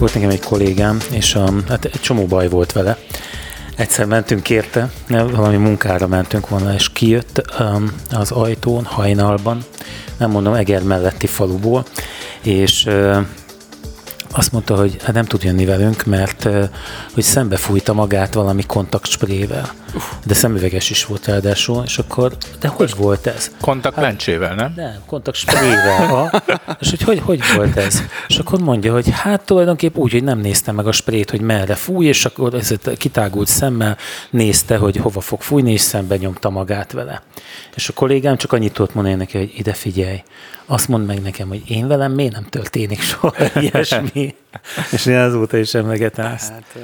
Volt nekem egy kollégám, és a, hát egy csomó baj volt vele. Egyszer mentünk érte, valami munkára mentünk volna, és kijött um, az ajtón hajnalban, nem mondom, Eger melletti faluból, és uh, azt mondta, hogy hát nem tud jönni velünk, mert hogy szembe fújta magát valami kontaktsprével. De szemüveges is volt ráadásul, és akkor, de hogy volt ez? Kontaktlencsével, hát, nem? Nem, kontaktsprével. és hogy, hogy hogy volt ez? És akkor mondja, hogy hát tulajdonképp úgy, hogy nem nézte meg a sprét, hogy merre fúj, és akkor ez kitágult szemmel nézte, hogy hova fog fújni, és szembe nyomta magát vele. És a kollégám csak annyit tudott mondani neki, hogy ide figyelj, azt mondd meg nekem, hogy én velem miért nem történik soha ilyesmi. És én azóta is emlegetem ezt. Hát,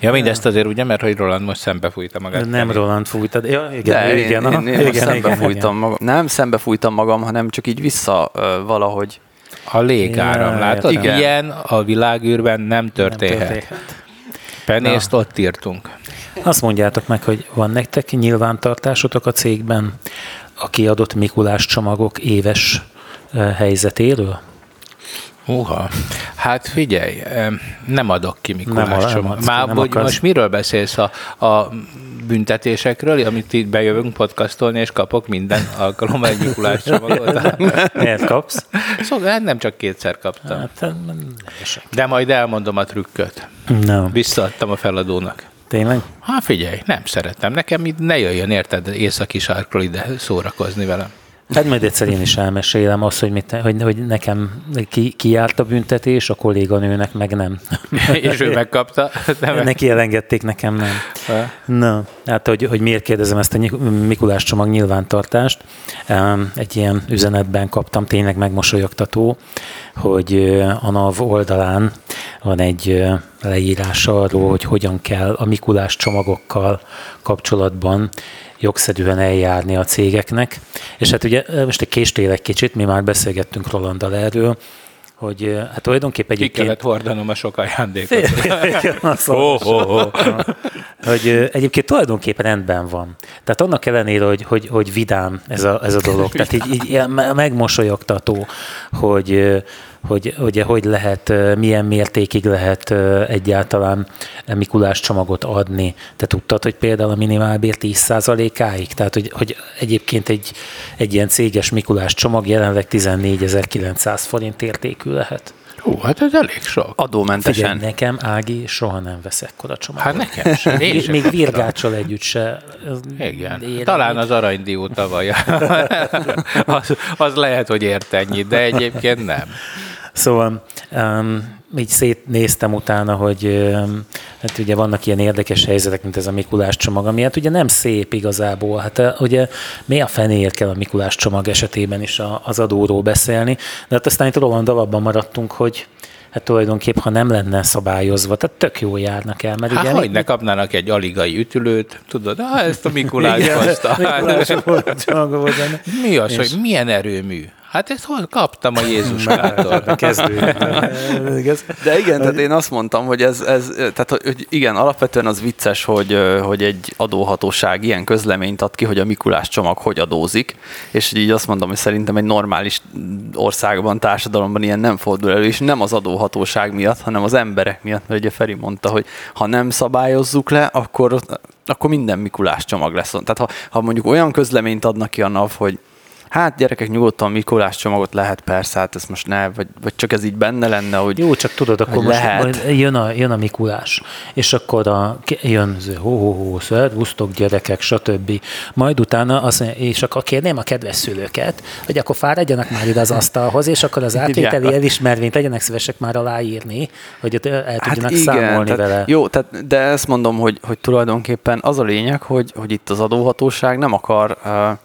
ja, mindezt azért ugye, mert hogy Roland most szembefújta magát. Nem Roland fújtad. Ja, igen, De igen, én, én, én, igen, igen, igen. magam. Nem szembefújtam magam, hanem csak így vissza uh, valahogy. A légáram, ja, látod? Igen. Ilyen a világűrben nem történhet. Nem történhet. Penészt Na. ott írtunk. Azt mondjátok meg, hogy van nektek nyilvántartásotok a cégben a kiadott Mikulás csomagok éves helyzetéről? Uha, hát figyelj, nem adok ki Mikulás nem, nem Már nem hogy most miről beszélsz a, a büntetésekről, amit itt bejövünk podcastolni, és kapok minden alkalommal egy Mikulás csomagot. Miért kapsz? Szóval hát nem csak kétszer kaptam. Hát, De majd elmondom a trükköt. No. Visszaadtam a feladónak. Tényleg? Hát figyelj, nem szeretem. Nekem itt ne jöjjön, érted, északi sarkról ide szórakozni velem. Hát majd egyszer én is elmesélem azt, hogy, mit, hogy, hogy nekem ki, ki járt a büntetés, a kolléganőnek meg nem. És ő megkapta? Nem. Neki elengedték, nekem nem. Ha? Na, hát hogy, hogy miért kérdezem ezt a Mikulás csomag nyilvántartást. Egy ilyen üzenetben kaptam, tényleg megmosolyogtató, hogy a NAV oldalán van egy leírás arról, hogy hogyan kell a Mikulás csomagokkal kapcsolatban jogszerűen eljárni a cégeknek. És hát ugye most egy késtélek kicsit, mi már beszélgettünk Rolanddal erről, hogy hát tulajdonképpen egyébként... Ki kellett hordanom a sok ajándékot. oh, oh, oh. hogy egyébként tulajdonképpen rendben van. Tehát annak ellenére, hogy, hogy, hogy vidám ez a, ez a dolog, tehát így, így megmosolyogtató, hogy hogy ugye hogy lehet, milyen mértékig lehet egyáltalán Mikulás csomagot adni. Te tudtad, hogy például a minimálbér 10%-áig? Tehát, hogy, hogy egyébként egy, egy ilyen céges Mikulás csomag jelenleg 14.900 forint értékű lehet. Hú, hát ez elég sok. Adómentesen. Figyelj, nekem, Ági, soha nem vesz ekkora csomagot. Hát nekem sem. Én sem Még virgácsal együtt se. Igen. Én Talán az aranydió tavaly. az, az lehet, hogy ért ennyit, de egyébként nem. Szóval um, így szétnéztem utána, hogy um, hát ugye vannak ilyen érdekes helyzetek, mint ez a Mikulás csomag, ami hát ugye nem szép igazából. Hát uh, ugye mi a fenéért kell a Mikulás csomag esetében is a, az adóról beszélni, de hát aztán itt Roland abban maradtunk, hogy hát tulajdonképp, ha nem lenne szabályozva, tehát tök jó járnak el. Mert hát, hogy ne kapnának egy aligai ütülőt, tudod, ah, ezt a Mikulás hozta. Mi az, hogy milyen erőmű? Hát ezt hol kaptam a Jézuskától? De igen, tehát én azt mondtam, hogy ez, ez tehát hogy igen, alapvetően az vicces, hogy, hogy egy adóhatóság ilyen közleményt ad ki, hogy a Mikulás csomag hogy adózik, és így azt mondom, hogy szerintem egy normális országban, társadalomban ilyen nem fordul elő, és nem az adóhatóság miatt, hanem az emberek miatt, mert ugye Feri mondta, hogy ha nem szabályozzuk le, akkor, akkor minden Mikulás csomag lesz. Tehát ha, ha mondjuk olyan közleményt adnak ki a NAV, hogy Hát gyerekek, nyugodtan Mikulás csomagot lehet persze, hát ez most ne, vagy, vagy csak ez így benne lenne, hogy Jó, csak tudod, akkor most lehet. jön, a, jön a Mikulás, és akkor a, jön ho ho ho szervusztok gyerekek, stb. Majd utána azt mondja, és akkor kérném a kedves szülőket, hogy akkor fáradjanak már ide az asztalhoz, és akkor az átvételi elismervényt legyenek szívesek már aláírni, hogy ott el hát tudjanak hát igen, számolni tehát, vele. Jó, tehát, de ezt mondom, hogy, hogy tulajdonképpen az a lényeg, hogy, hogy itt az adóhatóság nem akar uh,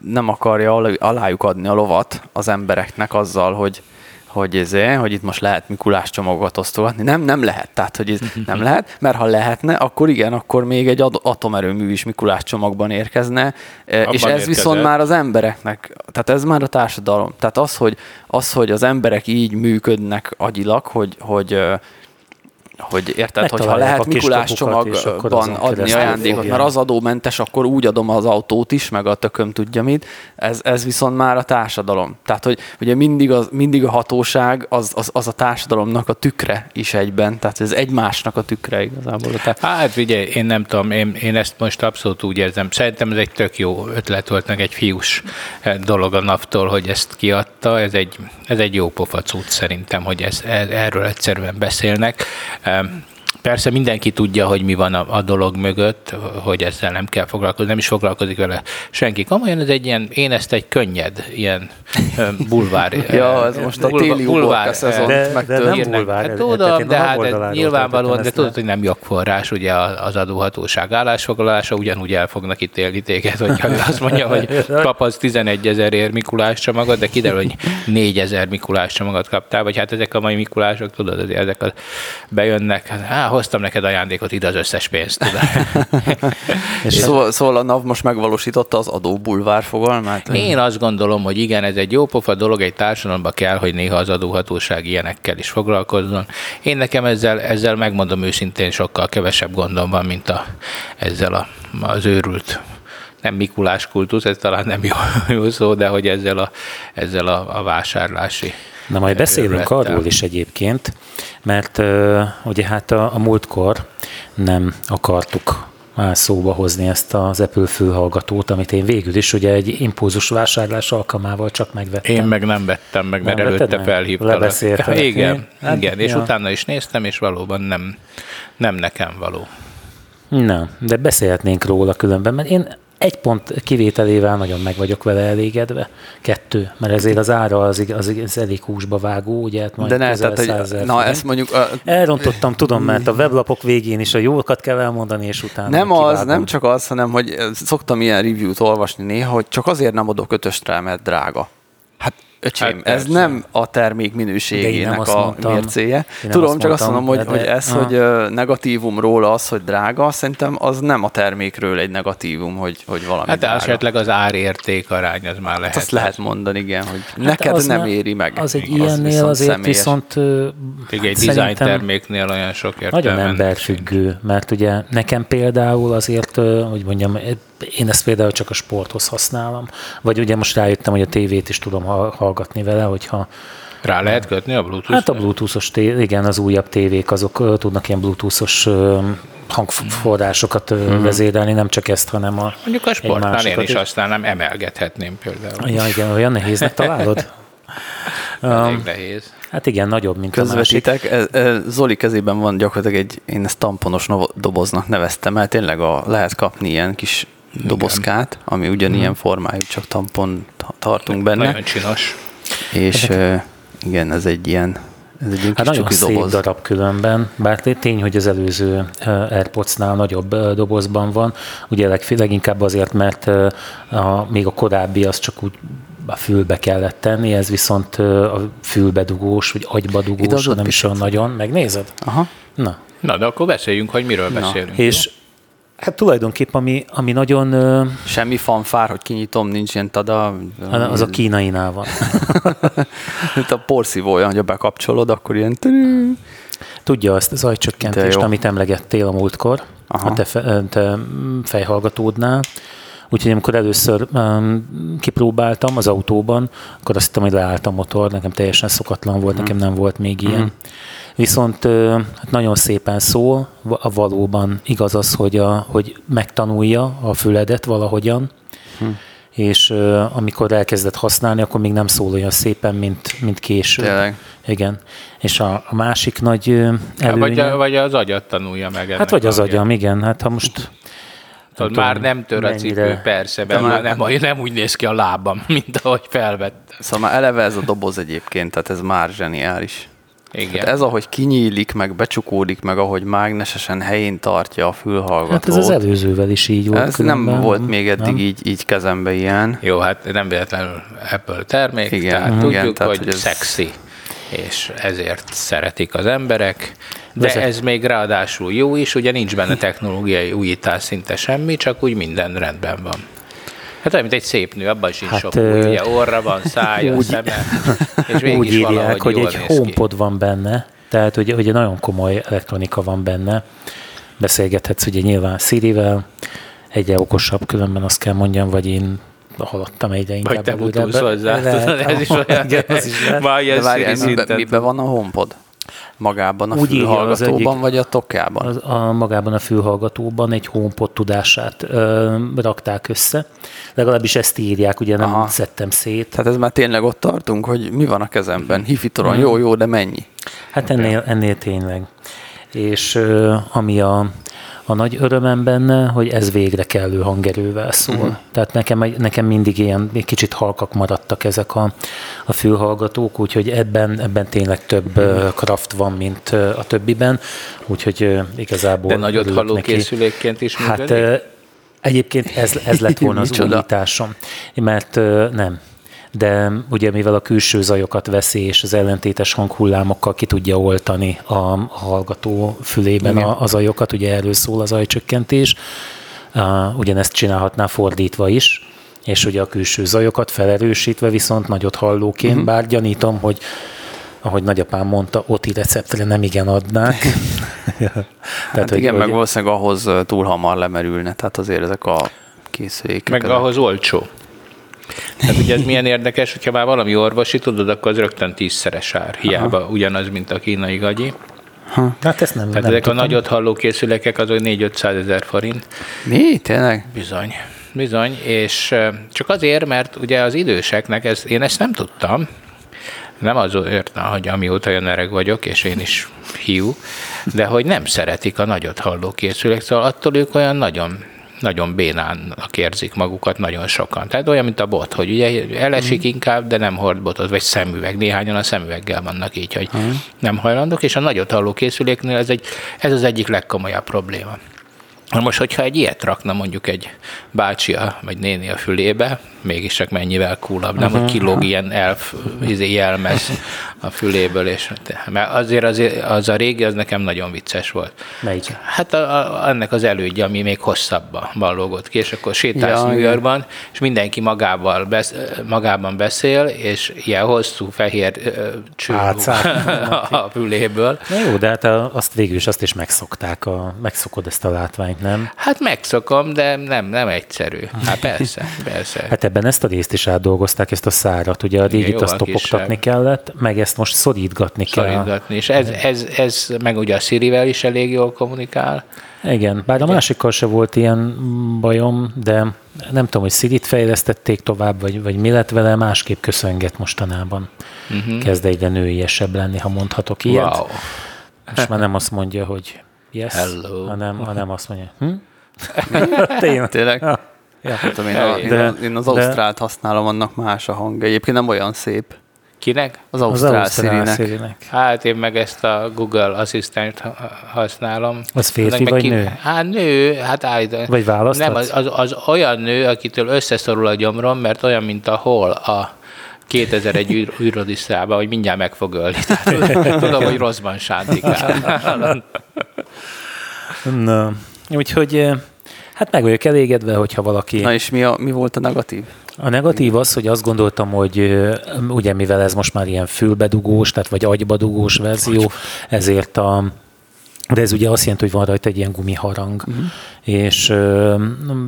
nem akarja alájuk adni a lovat az embereknek azzal, hogy, hogy, ezé, hogy itt most lehet Mikulás csomagot osztogatni. Nem, nem lehet. Tehát, hogy ez nem lehet, mert ha lehetne, akkor igen, akkor még egy atomerőmű is Mikulás csomagban érkezne, e, Abban és ez érkezett. viszont már az embereknek, tehát ez már a társadalom. Tehát az, hogy, az, hogy az emberek így működnek agyilag, hogy, hogy hogy érted, hogy ha lehet Mikulás csomagban adni ajándékot, mert az adómentes, akkor úgy adom az autót is, meg a tököm tudja mit, ez, ez viszont már a társadalom. Tehát, hogy ugye mindig, az, mindig a hatóság az, az, az a társadalomnak a tükre is egyben, tehát ez egymásnak a tükre igazából. Tehát... Hát figyelj, én nem tudom, én, én ezt most abszolút úgy érzem. Szerintem ez egy tök jó ötlet volt, meg egy fiús eh, dolog a naptól, hogy ezt kiadta. Ez egy, ez egy jó pofa cucc szerintem, hogy ez, erről egyszerűen beszélnek. Um, Persze mindenki tudja, hogy mi van a, a dolog mögött, hogy ezzel nem kell foglalkozni, nem is foglalkozik vele senki. Komolyan ez egy ilyen, én ezt egy könnyed, ilyen bulvár. ja, ez most a téli bulvár szezon de, de nem bulvár. Hát, tudom, de hát nyilvánvalóan, de tudod, hogy nem jogforrás ugye az adóhatóság állásfoglalása, ugyanúgy el fognak ítélni téged, hogy azt mondja, hogy kapsz 11 ezerért Mikulás csomagot, de kiderül, hogy 4 ezer Mikulás csomagot kaptál, vagy hát ezek a mai Mikulások, tudod, ezek a, bejönnek, hát, hoztam neked ajándékot, ide az összes pénzt. és szóval, szóval a NAV most megvalósította az adóbulvár fogalmát? Én azt gondolom, hogy igen, ez egy jó pofa dolog, egy társadalomban kell, hogy néha az adóhatóság ilyenekkel is foglalkozzon. Én nekem ezzel, ezzel megmondom őszintén sokkal kevesebb gondom van, mint a, ezzel a, az őrült nem Mikulás kultusz, ez talán nem jó, jó szó, de hogy ezzel a, ezzel a, a vásárlási Na majd beszélünk arról is egyébként, mert ugye hát a, a múltkor nem akartuk szóba hozni ezt az Apple fülhallgatót, amit én végül is ugye egy impulzus vásárlás alkalmával csak megvettem. Én meg nem vettem meg, mert nem előtte felhívtalak. Lebeszéltem. Igen, hát, igen, és ja. utána is néztem, és valóban nem, nem nekem való. Na, de beszélhetnénk róla különben, mert én egy pont kivételével nagyon meg vagyok vele elégedve. Kettő, mert ezért az ára az, az, az elég húsba vágó, ugye? Hát majd De ne, tehát, hogy, na ezt mondjuk... A... Elrontottam, tudom, mert a weblapok végén is a jókat kell elmondani, és utána Nem kivágom. az, nem csak az, hanem hogy szoktam ilyen review-t olvasni néha, hogy csak azért nem adok ötöst rá, mert drága. Hát Öcsém, hát ez nem a termék minőségének a mondtam, mércéje. Tudom, azt csak mondtam, azt mondom, hogy, de, hogy ez, aha. hogy negatívum róla az, hogy drága, szerintem az nem a termékről egy negatívum, hogy, hogy valami Hát drága. esetleg az árérték arány, az már lehet. Hát azt lehet mondani, igen, hogy hát neked nem éri meg. Az egy ilyennél az azért személyes. viszont Igen, egy design terméknél olyan sok értelme. Nagyon emberfüggő, mert ugye nekem például azért, hogy mondjam, én ezt például csak a sporthoz használom. Vagy ugye most rájöttem, hogy a tévét is tudom hallgatni vele, hogyha rá lehet kötni a Bluetooth? Hát a Bluetooth-os, igen, az újabb tévék, azok tudnak ilyen Bluetooth-os hangforrásokat uh-huh. vezérelni, nem csak ezt, hanem a Mondjuk a sportnál én is használnám, emelgethetném például. Ja, igen, olyan nehéznek találod? Um, nehéz. Hát igen, nagyobb, mint Közvetitek. a másik. Zoli kezében van gyakorlatilag egy, én ezt tamponos doboznak neveztem el, tényleg a, lehet kapni ilyen kis dobozkát, ami ugyanilyen hmm. formájú, csak tampon tartunk benne. Nagyon csinos. És uh, igen, ez egy ilyen ez egy hát nagyon szép doboz. darab különben, bár tény, hogy az előző AirPods-nál nagyobb dobozban van, ugye leg, leginkább azért, mert a, még a korábbi az csak úgy a fülbe kellett tenni, ez viszont a fülbe dugós, vagy agyba dugós, nem is olyan nagyon. Megnézed? Aha. Na. Na, de akkor beszéljünk, hogy miről Na. beszélünk. És Hát tulajdonképpen, ami, ami nagyon... Semmi fanfár, hogy kinyitom, nincs ilyen tada. Az a kínainál van. Mint a porszívója, hogy bekapcsolod, akkor ilyen... Tudja azt az zajcsökkentést, amit emlegettél a múltkor, Aha. a te, fe, te fejhallgatódnál. Úgyhogy amikor először um, kipróbáltam az autóban, akkor azt hittem, hogy leállt a motor, nekem teljesen szokatlan volt, nekem nem volt még ilyen. Mm. Viszont hát nagyon szépen szól, a valóban igaz az, hogy, a, hogy megtanulja a füledet valahogyan, hm. és amikor elkezdett használni, akkor még nem szól olyan szépen, mint, mint később. Tényleg? Igen. És a, a másik nagy előnye... Vagy, vagy az agyat tanulja meg. Hát vagy az agyam, igen. Hát ha most Tudod, már nem tör a cipő, persze, de már nem, nem úgy néz ki a lábam, mint ahogy felvettem. Szóval már eleve ez a doboz egyébként, tehát ez már zseniális. Igen. Hát ez, ahogy kinyílik, meg becsukódik, meg ahogy mágnesesen helyén tartja a fülhallgatót. Hát ez az előzővel is így volt. Ez különben. nem volt még eddig nem? így, így kezembe ilyen. Jó, hát nem véletlenül Apple termék, igen, tehát igen, tudjuk, tehát, hogy, hogy ez... szexi, és ezért szeretik az emberek, de Vezet. ez még ráadásul jó is, ugye nincs benne technológiai újítás szinte semmi, csak úgy minden rendben van. Hát olyan, mint egy szép nő, abban is hát, sok új, ugye orra van, szája, úgy, szeme, és Úgy írják, hogy egy HomePod van benne, Tehát ugye, ugye nagyon komoly elektronika van benne. Beszélgethetsz ugye nyilván Siri-vel, egyre okosabb, különben azt kell mondjam, vagy én haladtam egyre inkább. Vagy te butulsz hozzá, ez is olyan. Igen, az is lehet. Miben, miben van a HomePod? Magában a Úgy fülhallgatóban, egyik, vagy a tokjában? Az, a, magában a fülhallgatóban egy HomePod tudását ö, rakták össze. Legalábbis ezt írják, ugye nem Aha. szedtem szét. Tehát ez már tényleg ott tartunk, hogy mi van a kezemben? Hifitoron, hmm. jó, jó, de mennyi? Hát ennél, ennél tényleg. És ö, ami a, a nagy örömem benne, hogy ez végre kellő hangerővel szól. Uh-huh. Tehát nekem, nekem mindig ilyen kicsit halkak maradtak ezek a, a fülhallgatók, úgyhogy ebben, ebben tényleg több uh-huh. kraft van, mint a többiben, úgyhogy igazából... De nagyot halló készülékként is Hát egyébként ez, ez lett volna az újításom, mert nem, de ugye mivel a külső zajokat veszi, és az ellentétes hanghullámokkal ki tudja oltani a hallgató fülében a, a zajokat, ugye erről szól a zajcsökkentés, uh, ugyanezt csinálhatná fordítva is, és ugye a külső zajokat felerősítve viszont nagyot hallóként, uh-huh. bár gyanítom, hogy ahogy nagyapám mondta, OTI receptre nem igen adnák. ja. hát tehát, hogy, igen, hogy, meg valószínűleg ahhoz túl hamar lemerülne, tehát azért ezek a készülékek. Meg ahhoz olcsó. Tehát ugye ez milyen érdekes, hogyha már valami orvosi, tudod, akkor az rögtön tízszeres ár. Hiába Aha. ugyanaz, mint a kínai gagyi. Ha. Hát ezt nem Tehát nem ezek tudom. a nagyot halló készülékek azok 4-500 ezer forint. Mi? Tényleg? Bizony. Bizony, és csak azért, mert ugye az időseknek, ez, én ezt nem tudtam, nem azért, hogy amióta olyan öreg vagyok, és én is hiú, de hogy nem szeretik a nagyot halló készülék, szóval attól ők olyan nagyon nagyon bénának érzik magukat nagyon sokan. Tehát olyan, mint a bot, hogy ugye elesik mm. inkább, de nem hord botot, vagy szemüveg. Néhányan a szemüveggel vannak így, hogy mm. nem hajlandók, és a nagyot halló készüléknél ez, egy, ez az egyik legkomolyabb probléma. Na most, hogyha egy ilyet rakna mondjuk egy bácsi vagy néni a fülébe, mégis csak mennyivel coolabb, nem, hogy kilóg ilyen elf, izé jelmez a füléből, és, mert azért az, az a régi, az nekem nagyon vicces volt. Melyik? Hát a, a, ennek az elődje, ami még hosszabban lógott ki, és akkor sétálsz ja, New Yorkban, és mindenki magával besz, magában beszél, és ilyen hosszú fehér cső a füléből. Na jó, de hát azt végül is azt is megszokták, a, megszokod ezt a látványt, nem? Hát megszokom, de nem, nem egyszerű. Hát persze, persze. Hát ebben ezt a részt is átdolgozták, ezt a szárat. Ugye a régit azt topogtatni kellett, meg ezt most szorítgatni kell. Szorítgatni, és ez, ez, ez meg ugye a Siri-vel is elég jól kommunikál. Igen, bár a másikkal se volt ilyen bajom, de nem tudom, hogy Siri-t fejlesztették tovább, vagy, vagy mi lett vele, másképp köszönget mostanában. Uh-huh. Kezd egyre nőiesebb lenni, ha mondhatok ilyet. Wow. Most már nem azt mondja, hogy yes, Hello. hanem, hanem azt mondja, hm? Tényleg? Tényleg? Ja. Ja. Tudom, én, a, de, én az Ausztrált használom, annak más a hang. Egyébként nem olyan szép. Kinek? Az Ausztrál, az Siri-nek. Hát én meg ezt a Google Assistant használom. Az férfi vagy ki... nő? Hát nő, hát állítom. Vagy választhatsz? Nem, az, az, az, olyan nő, akitől összeszorul a gyomrom, mert olyan, mint a hol a 2001 űrodisztába, hogy mindjárt meg fog ölni. Tehát, tudom, hogy rosszban sántikál. Na, úgyhogy Hát meg vagyok elégedve, hogyha valaki... Na és mi, a, mi volt a negatív? A negatív az, hogy azt gondoltam, hogy ugye mivel ez most már ilyen fülbedugós, tehát vagy agybadugós verzió, ezért a de ez ugye azt jelenti, hogy van rajta egy ilyen gumiharang, uh-huh. és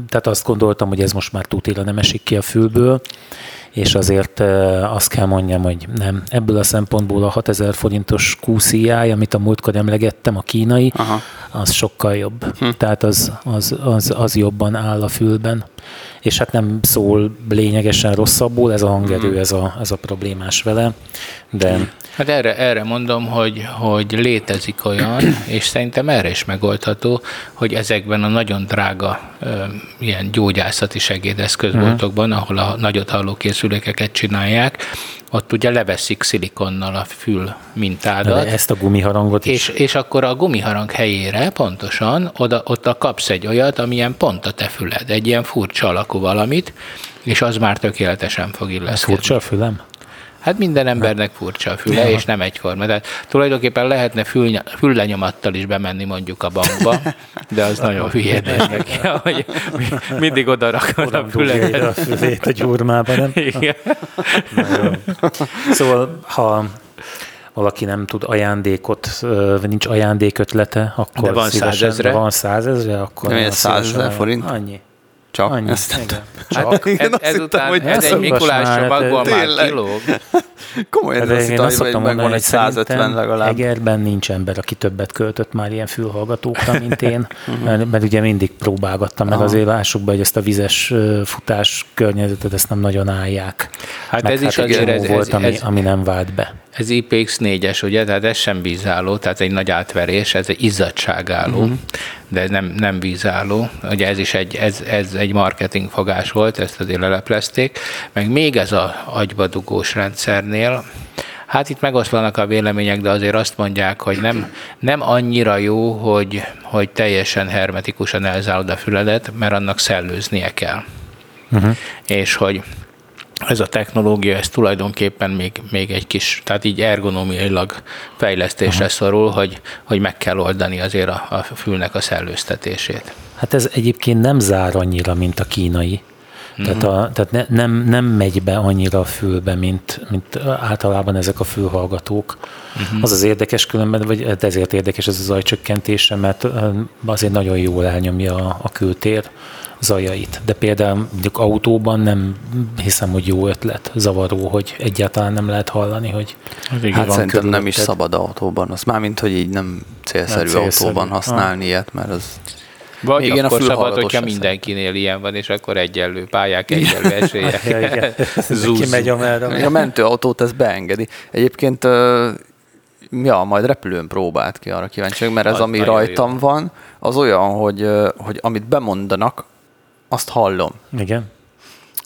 tehát azt gondoltam, hogy ez most már tutira nem esik ki a fülből, és azért azt kell mondjam, hogy nem. Ebből a szempontból a 6000 forintos QCI, amit a múltkor emlegettem, a kínai, Aha. az sokkal jobb. Hm. Tehát az, az, az, az jobban áll a fülben és hát nem szól lényegesen rosszabbul, ez a hangerő, mm. ez a, ez a problémás vele, de... Hát erre, erre mondom, hogy, hogy létezik olyan, és szerintem erre is megoldható, hogy ezekben a nagyon drága ö, ilyen gyógyászati segédeszközboltokban, ahol a nagyot halló készülékeket csinálják, ott ugye leveszik szilikonnal a fül mintádat. De ezt a gumiharangot is. És, és akkor a gumiharang helyére pontosan oda, ott a kapsz egy olyat, amilyen pont a te füled, egy ilyen furcsa alakú valamit, és az már tökéletesen fog illeszkedni. Furcsa a fülem? Hát minden embernek furcsa a füle, ja. és nem egyforma. Tehát tulajdonképpen lehetne fül, füllenyomattal is bemenni mondjuk a bankba, de az nagyon hülye neki, hogy mindig oda rakod a füleket. a fülét a gyurmába, nem? Igen. Szóval, ha valaki nem tud ajándékot, nincs ajándékötlete, akkor De van százezre. Van százezre, akkor... Nem, százezer forint? Annyi. Csak? Annyi. Ezt nem Igen. Hát, Igen, ez, azt hittem, ezután, hogy ez egy Mikulás már, csomagból hát, már kilóg. Komolyan, De azt hittem, azt hogy megvan mondani, egy 150 legalább. Egerben nincs ember, aki többet költött már ilyen fülhallgatókra, mint én, mert, mert ugye mindig próbálgattam, meg azért lássuk be, hogy ezt a vizes futás környezetet ezt nem nagyon állják. Hát meg ez is egy csomó ez- volt, ez- ami, ez- ami nem vált be. Ez IPX4-es, ugye, tehát ez sem vízálló, tehát egy nagy átverés, ez egy izzadságálló, uh-huh. de nem, nem vízálló. Ugye ez is egy, ez, ez egy marketing fogás volt, ezt azért leleplezték. Meg még ez a agybadugós rendszernél, Hát itt megoszlanak a vélemények, de azért azt mondják, hogy nem, nem annyira jó, hogy, hogy teljesen hermetikusan elzárod a füledet, mert annak szellőznie kell. Uh-huh. És hogy ez a technológia, ez tulajdonképpen még, még egy kis, tehát így ergonomiailag fejlesztésre uh-huh. szorul, hogy, hogy meg kell oldani azért a, a fülnek a szellőztetését. Hát ez egyébként nem zár annyira, mint a kínai. Tehát, a, tehát ne, nem, nem megy be annyira a fülbe, mint, mint általában ezek a fülhallgatók. Uh-huh. Az az érdekes különben, vagy hát ezért érdekes ez a zajcsökkentése, mert azért nagyon jól elnyomja a, a kültér zajait. De például mondjuk autóban nem hiszem, hogy jó ötlet, zavaró, hogy egyáltalán nem lehet hallani, hogy Hát szerintem nem is körülötted. szabad autóban. Az már mint, hogy így nem célszerű, Nem célszerű. autóban használni ilyet, mert az... Vagy Még akkor szabad, hogyha mindenkinél ilyen van, és akkor egyenlő pályák, egyenlő esélyek. Ja, igen. Zúz. Ki megy amerre. A mentőautót ez beengedi. Egyébként, ja, majd repülőn próbált ki, arra kíváncsi mert ez, Az ami rajtam van, az olyan, hogy, hogy amit bemondanak, azt hallom. Igen.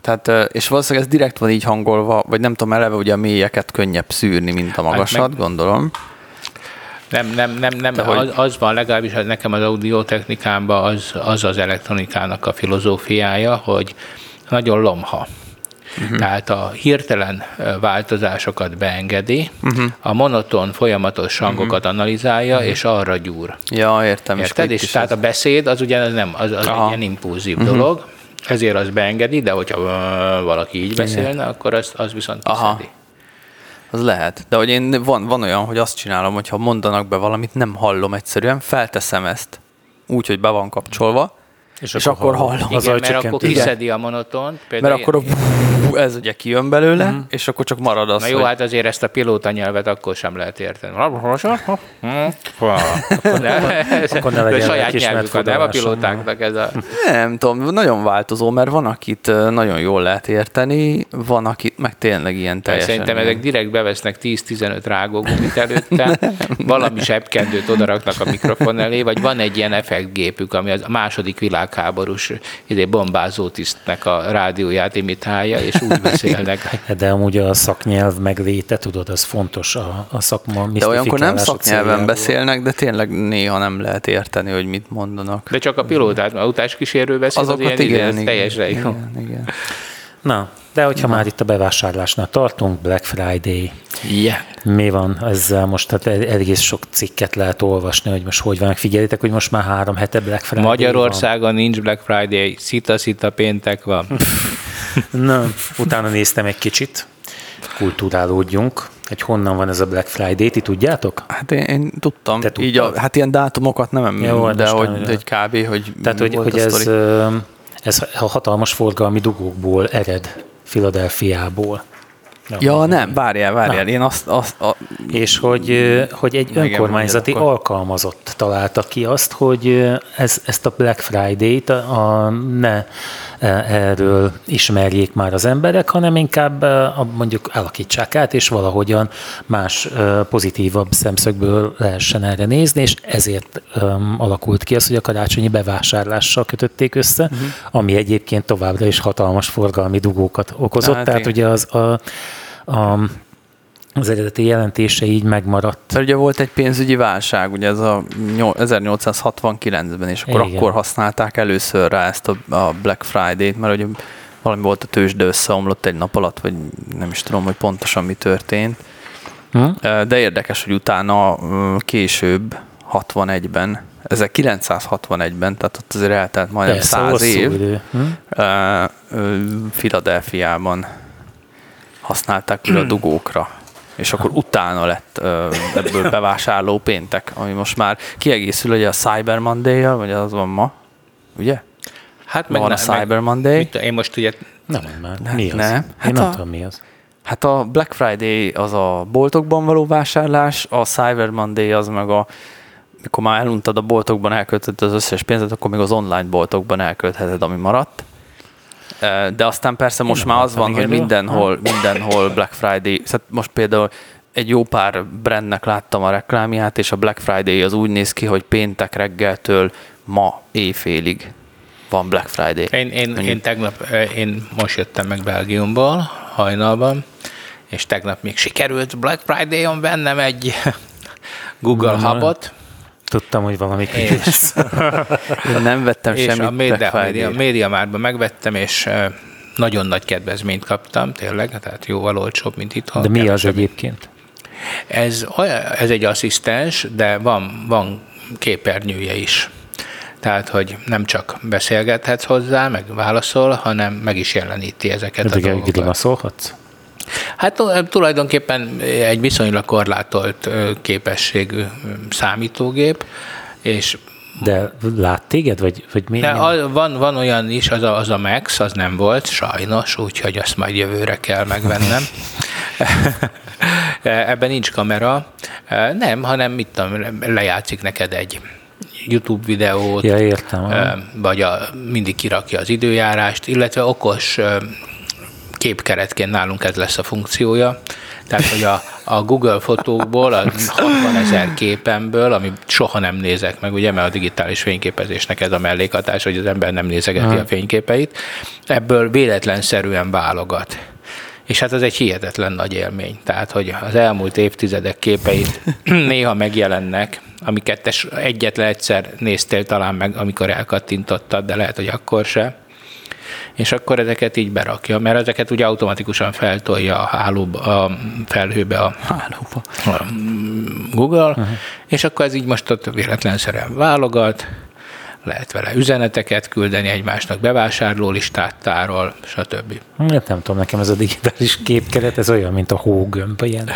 Tehát, és valószínűleg ez direkt van így hangolva, vagy nem tudom, eleve ugye a mélyeket könnyebb szűrni, mint a magasat, Hát meg- gondolom. Nem, nem, nem, nem De hogy- az, az van, legalábbis nekem az audiotechnikában az, az az elektronikának a filozófiája, hogy nagyon lomha. Uh-huh. Tehát a hirtelen változásokat beengedi, uh-huh. a monoton, folyamatos hangokat uh-huh. analizálja, uh-huh. és arra gyúr. Ja, értem. Érted? És is tehát ez- a beszéd az ugye nem, az, az egy ilyen impulzív uh-huh. dolog, ezért az beengedi, de hogyha valaki így beszélne, akkor az, az viszont Aha. kiszedi. Az lehet. De hogy én van, van olyan, hogy azt csinálom, hogy ha mondanak be valamit, nem hallom egyszerűen, felteszem ezt úgy, hogy be van kapcsolva, és, és akkor hallom. Igen, mert akkor kiszedi a monoton. Mert akkor a ez ugye kijön belőle, mm. és akkor csak marad az, Na jó, hogy... hát azért ezt a pilóta nyelvet akkor sem lehet érteni. De, akkor ne de legyen saját nyelvüket, nem a pilótáknak ez a... Nem tudom, nagyon változó, mert van, akit nagyon jól lehet érteni, van, akit meg tényleg ilyen teljesen... Szerintem ezek direkt bevesznek 10-15 rágógumit előtte, valami zsebkendőt odaraknak a mikrofon elé, vagy van egy ilyen effektgépük, ami az a második világháborús ide bombázó tisztnek a rádióját imitálja, és úgy beszélnek. De amúgy a szaknyelv megléte, tudod, az fontos a, a szakma De olyankor nem szaknyelven céljából. beszélnek, de tényleg néha nem lehet érteni, hogy mit mondanak. De csak a pilótát, a utáskísérő beszél, az Azokat ilyen igen, igen, igen, teljesen jó. igen, igen. Na, de hogyha már itt a bevásárlásnál tartunk, Black Friday, Yeah. mi van ezzel most? Tehát egész sok cikket lehet olvasni, hogy most hogy van. Figyeljétek, hogy most már három hete Black Friday Magyarországon nincs Black Friday, szita-szita péntek van. van. Na, utána néztem egy kicsit, kulturálódjunk, hogy honnan van ez a Black Friday, ti tudjátok? Hát én, én tudtam, Te így a, hát ilyen dátumokat nem, Jó, hát de hogy nem- egy kb. hogy Tehát, hogy, volt hogy a ez, ez a hatalmas forgalmi dugókból ered Filadelfiából. Ja, nem, várjál, várjál, én azt, azt a, És hogy, hogy egy Igen, önkormányzati akkor. alkalmazott találta ki azt, hogy ez, ezt a Black Friday-t a, ne erről ismerjék már az emberek, hanem inkább a, mondjuk alakítsák át, és valahogyan más ö, pozitívabb szemszögből lehessen erre nézni, és ezért alakult ki az, hogy a karácsonyi bevásárlással kötötték össze, uh-huh. ami egyébként továbbra is hatalmas forgalmi dugókat okozott. Hát Tehát igen. ugye az a, a az eredeti jelentése így megmaradt. Mert ugye volt egy pénzügyi válság, ugye ez a nyol- 1869-ben, és akkor Igen. akkor használták először rá ezt a, a Black Friday-t, mert ugye valami volt a tőzsde összeomlott egy nap alatt, vagy nem is tudom, hogy pontosan mi történt. Hm? De érdekes, hogy utána később, 61-ben, 1961-ben, tehát ott azért eltelt majdnem Persze, 100 hosszú év, idő. Hm? Philadelphiában használták újra a dugókra. És akkor utána lett ebből bevásárló péntek, ami most már kiegészül ugye a Cyber monday vagy az van ma, ugye? Hát meg van ne, a Cyber meg, Monday. Mit, én most ugye... Nem, már. Ne, mi az? Nem. Hát én a, nem tudom, mi az. Hát a Black Friday az a boltokban való vásárlás, a Cyber Monday az meg a mikor már eluntad a boltokban elköltöd az összes pénzet, akkor még az online boltokban elköltheted, ami maradt. De aztán persze most Én már az van, hogy mindenhol, mindenhol Black Friday, szóval most például egy jó pár brandnek láttam a reklámját, és a Black Friday az úgy néz ki, hogy péntek reggeltől ma éjfélig van Black Friday. Én, én, én tegnap, én most jöttem meg Belgiumból, hajnalban, és tegnap még sikerült Black Friday-on vennem egy Google Hubot, Tudtam, hogy valami és, Én nem vettem és semmit. a média, média, média márban megvettem, és nagyon nagy kedvezményt kaptam, tényleg, tehát jóval olcsóbb, mint itthon. De mi az egyébként? Ez, ez egy asszisztens, de van, van képernyője is. Tehát, hogy nem csak beszélgethetsz hozzá, meg válaszol, hanem meg is jeleníti ezeket De a dolgokat. Grimasszolhatsz? Hát tulajdonképpen egy viszonylag korlátolt képességű számítógép, és de lát téged, vagy, vagy mi? De a, van, van olyan is, az a, az a Max, az nem volt, sajnos, úgyhogy azt majd jövőre kell megvennem. Ebben nincs kamera. Nem, hanem mit tudom, lejátszik neked egy YouTube videót, ja, értem, vagy a, mindig kirakja az időjárást, illetve okos képkeretként nálunk ez lesz a funkciója. Tehát, hogy a, a Google fotókból, a 60 ezer képemből, amit soha nem nézek meg, ugye, mert a digitális fényképezésnek ez a mellékhatás, hogy az ember nem nézegeti a fényképeit, ebből véletlenszerűen válogat. És hát ez egy hihetetlen nagy élmény. Tehát, hogy az elmúlt évtizedek képeit néha megjelennek, amiket egyetlen egyszer néztél talán meg, amikor elkattintottad, de lehet, hogy akkor se és akkor ezeket így berakja, mert ezeket ugye automatikusan feltolja a hálóba, a felhőbe a, hálóba. a Google, uh-huh. és akkor ez így most ott véletlenszerűen válogat, lehet vele üzeneteket küldeni egymásnak, bevásárlólistát tárol, stb. Hát nem tudom, nekem ez a digitális képkeret, ez olyan, mint a hógömb, ilyen,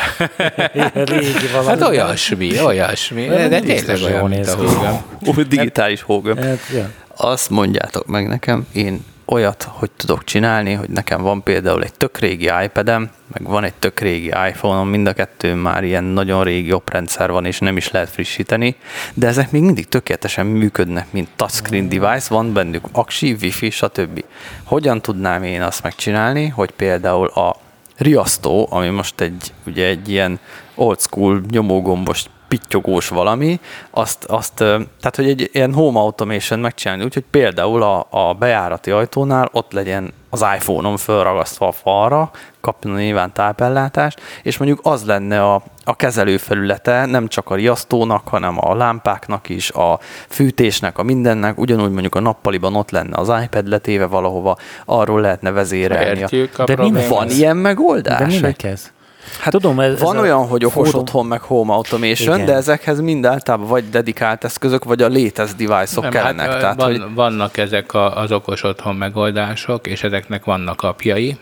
ilyen régi valami. Hát olyasmi, olyasmi, de, de tényleg olyan, mint a hógömb. Digitális hógömb. Hát, ja. Azt mondjátok meg nekem, én olyat, hogy tudok csinálni, hogy nekem van például egy tök régi iPad-em, meg van egy tök régi iPhone-om, mind a kettő már ilyen nagyon régi oprendszer van, és nem is lehet frissíteni, de ezek még mindig tökéletesen működnek, mint touchscreen device, van bennük aksi, wifi, stb. Hogyan tudnám én azt megcsinálni, hogy például a riasztó, ami most egy, ugye egy ilyen old school nyomógombos pittyogós valami, azt, azt, tehát hogy egy ilyen home automation megcsinálni, úgyhogy például a, a bejárati ajtónál ott legyen az iPhone-on fölragasztva a falra, kapjon nyilván tápellátást, és mondjuk az lenne a, a kezelőfelülete nem csak a riasztónak, hanem a lámpáknak is, a fűtésnek, a mindennek, ugyanúgy mondjuk a nappaliban ott lenne az iPad letéve valahova, arról lehetne vezérelni. Értjük a De van ilyen megoldás? De minek ez? Hát tudom, ez, van ez olyan, hogy okos fórum... otthon, meg home automation, Igen. de ezekhez mind általában vagy dedikált eszközök, vagy a létez device-ok Nem, kellenek. Hát, Tehát, van, hogy... Vannak ezek a, az okos otthon megoldások, és ezeknek vannak apjai.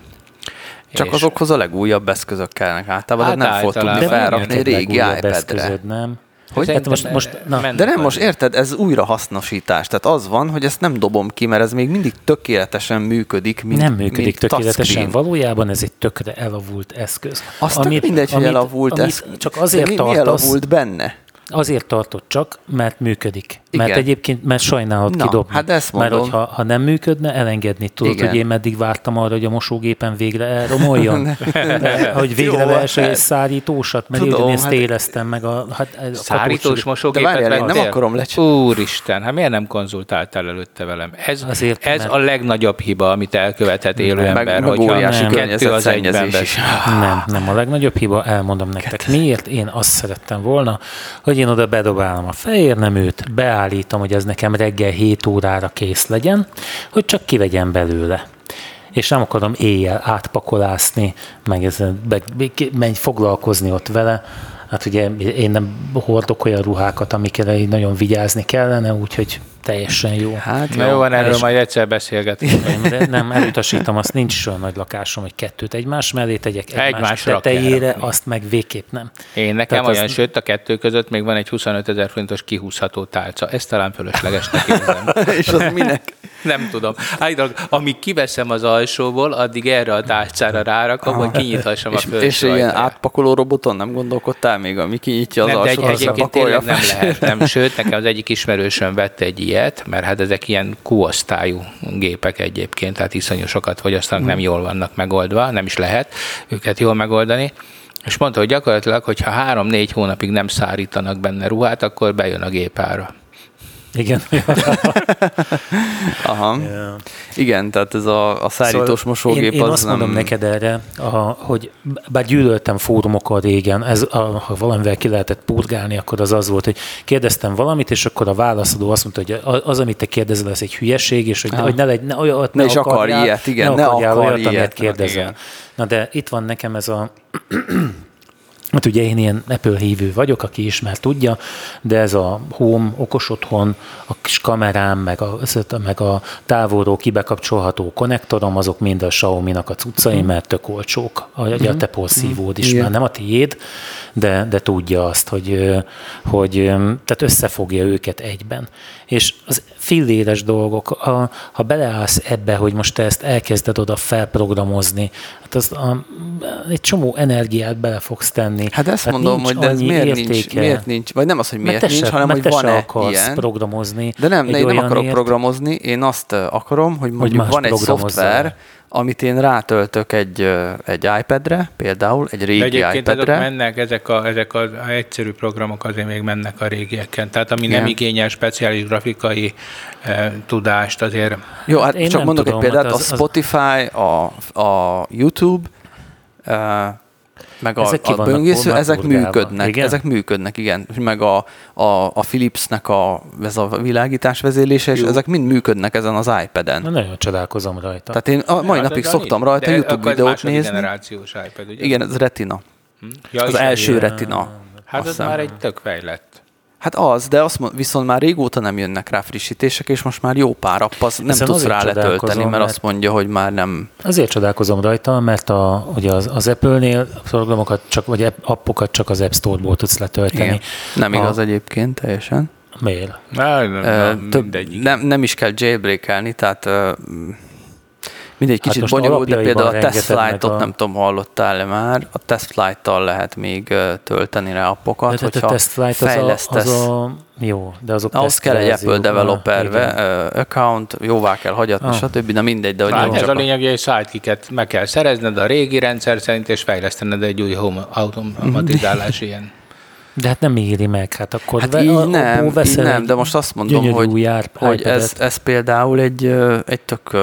Csak és... azokhoz a legújabb eszközök kellenek általában, hát nem fog tudni felrakni egy régi iPad-re. Eszközöd, nem? Hogy? Hát most, most, na. De nem, most érted, ez újrahasznosítás. Tehát az van, hogy ezt nem dobom ki, mert ez még mindig tökéletesen működik. Mint, nem működik mint tökéletesen. Touchscreen. Valójában ez egy tökre elavult eszköz. Azt amit, mindegy, hogy amit, elavult eszköz. Csak azért mi, tartasz, mi elavult benne? Azért tartott csak, mert működik. Igen. Mert egyébként, mert sajnálod Na, kidobni. Hát ezt mondom. Mert hogyha ha nem működne, elengedni. Tudod, Igen. hogy én meddig vártam arra, hogy a mosógépen végre elromoljon? Hogy végre lehessen egy szárítósat, mert Tudom, én ezt hát éreztem meg a... Hát, a szárítós mosógépet várjál, nem akarom lecsapni. Úristen, hát miért nem konzultáltál előtte velem? Ez, Azért, ez mert... a legnagyobb hiba, amit elkövethet élő meg, ember, meg hogyha nem, kettő az egyben Nem, nem a legnagyobb hiba, elmondom nektek. Miért én azt szerettem volna, hogy én oda bedobálom a fehér neműt, beállítom, hogy ez nekem reggel 7 órára kész legyen, hogy csak kivegyem belőle és nem akarom éjjel átpakolászni, meg ezzel menj foglalkozni ott vele. Hát ugye én nem hordok olyan ruhákat, amikre nagyon vigyázni kellene, úgyhogy teljesen jó. Hát jó, jó van, erről majd egyszer beszélgetünk. De nem, elutasítom, azt nincs is olyan nagy lakásom, hogy kettőt egymás mellé tegyek, egymás, egymás tetejére, azt meg végképp nem. Én nekem Tehát olyan, az... sőt, a kettő között még van egy 25 ezer forintos kihúzható tálca. Ez talán fölöslegesnek érzem. És az minek? Nem tudom. Állítólag, amíg kiveszem az alsóból, addig erre a tárcára rárakom, hogy kinyithassam a felső És ilyen átpakoló roboton nem gondolkodtál még, ami kinyitja az nem, alsót, egy, egyébként tényleg nem lehet. Nem. Sőt, nekem az egyik ismerősöm vette egy ilyet, mert hát ezek ilyen Q-osztályú gépek egyébként, tehát iszonyú sokat fogyasztanak, hmm. nem jól vannak megoldva, nem is lehet őket jól megoldani. És mondta, hogy gyakorlatilag, hogyha három-négy hónapig nem szárítanak benne ruhát, akkor bejön a gépára. Igen. Aha. Yeah. Igen, tehát ez a, a szárítós szóval mosógép én, én az azt nem... mondom neked erre, a, hogy bár gyűlöltem fórumokat régen, ez, a, ha valamivel ki lehetett purgálni, akkor az az volt, hogy kérdeztem valamit, és akkor a válaszadó azt mondta, hogy az, amit te kérdezel, az egy hülyeség, és hogy, ah. hogy ne, legy, ne olyat ne, ne is akar ilyet, igen, ne, ne akar olyat, ilyet, kérdezel. Igen. Na de itt van nekem ez a Hát ugye én ilyen Apple hívő vagyok, aki ismer tudja, de ez a home, okos otthon, a kis kamerám, meg a, meg a távolról kibekapcsolható konnektorom, azok mind a Xiaomi-nak a cuccai, mhm. mert tök olcsók. A, uh-huh. a te porszívód is, uh-huh. már nem a tiéd, de, de tudja azt, hogy, hogy tehát összefogja őket egyben. És az filléres dolgok, a, ha beleállsz ebbe, hogy most te ezt elkezded oda felprogramozni, hát az a, egy csomó energiát bele fogsz tenni. Hát ezt hát mondom, hogy de ez miért értéke. nincs, miért nincs, vagy nem az, hogy miért nincs, se, hanem hogy van-e ilyen. programozni. De nem, én nem akarok ért... programozni, én azt akarom, hogy mondjuk hogy van egy szoftver, amit én rátöltök egy, egy iPad-re, például egy régi De egyébként iPad-re. Ezek mennek, ezek, a, ezek az egyszerű programok azért még mennek a régieken. Tehát ami Igen. nem igényel speciális grafikai eh, tudást, azért... Jó, hát én csak mondok tudom, egy példát, az, a Spotify, a, a YouTube, meg a, ezek a böngésző, ezek működnek, igen? ezek működnek, igen. Meg a, a, a Philipsnek a, ez a világítás vezérlése, és ezek mind működnek ezen az iPad-en. Na, nagyon csodálkozom rajta. Tehát én a mai ja, napig szoktam rajta de YouTube videót nézni. generációs iPad, ugye? Igen, ez Retina. Hm? Ja, az első. Retina. Hát ez már egy tök fejlett. Hát az, de azt mond, viszont már régóta nem jönnek rá frissítések, és most már jó pár app az nem Ezen tudsz rá letölteni, mert, mert azt mondja, hogy már nem. Azért csodálkozom rajta, mert a, ugye az, az Apple-nél programokat csak, vagy appokat csak az App Store-ból tudsz letölteni. Igen. Nem a... igaz egyébként teljesen. Miért? Nem, nem, nem, több, nem, nem is kell jailbreakelni, tehát Mindegy kicsit hát bonyolult, de például a test flight-ot a... nem tudom, hallottál-e már, a test flight-tal lehet még tölteni rá appokat, de, hogyha a test flight fejlesztesz. Az a, az a, jó, de azok Ahhoz kell egy Apple developer uh, account, jóvá kell hagyatni, ah. stb. Na mindegy, de hogy hát ez a lényeg, hogy egy sidekicket meg kell szerezned a régi rendszer szerint, és fejlesztened egy új home automatizálás ilyen. De hát nem éri meg, hát akkor hát így a, nem, így nem, de most azt mondom, hogy, hogy ez, ez például egy, egy tök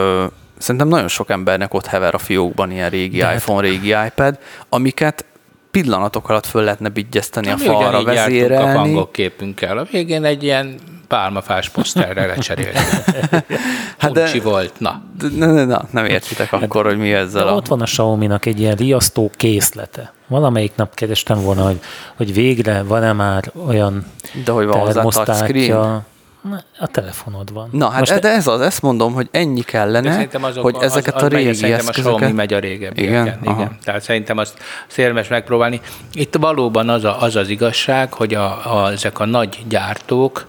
Szerintem nagyon sok embernek ott hever a fiókban ilyen régi De hát- iPhone, hát... régi iPad, amiket pillanatok alatt föl lehetne bigyeszteni a falra, vezérelni. a képünkkel. A végén egy ilyen pálmafás poszterre lecserélt. hát de, volt, na. De, ne, ne, na. Nem értitek hát, akkor, hogy mi ezzel. A... Ott van a Xiaomi-nak egy ilyen riasztó készlete. Valamelyik nap kerestem volna, hogy, hogy végre van-e már olyan De hogy van hozzá touchscreen? A telefonod van. Na, hát Most de ez az, ezt mondom, hogy ennyi kellene, azok, hogy ezeket az, az a régi megy, eszközöket... a Xiaomi megy a régebbi. Igen? Igen, igen. Tehát szerintem azt szélmes megpróbálni. Itt valóban az a, az, az igazság, hogy a, a, ezek a nagy gyártók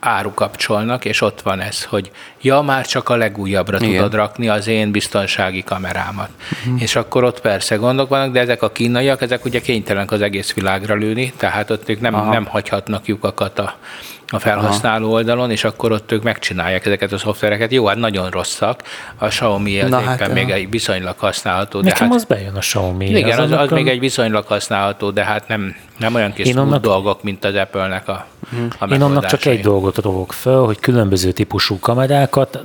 árukapcsolnak, és ott van ez, hogy ja, már csak a legújabbra Igen. tudod rakni az én biztonsági kamerámat. Uh-huh. És akkor ott persze gondok vannak, de ezek a kínaiak, ezek ugye kénytelenek az egész világra lőni, tehát ott ők nem, nem hagyhatnak lyukakat a, a felhasználó Aha. oldalon, és akkor ott ők megcsinálják ezeket a szoftvereket. Jó, hát nagyon rosszak. A Xiaomi az éppen hát, még egy viszonylag használható. De Nekem hát, az bejön a Xiaomi. Igen, az, az, az még egy viszonylag használható, de hát nem, nem olyan kis annak, dolgok, mint az Apple-nek a, a Én annak csak egy dolgot rovok fel, hogy különböző típusú kamerákat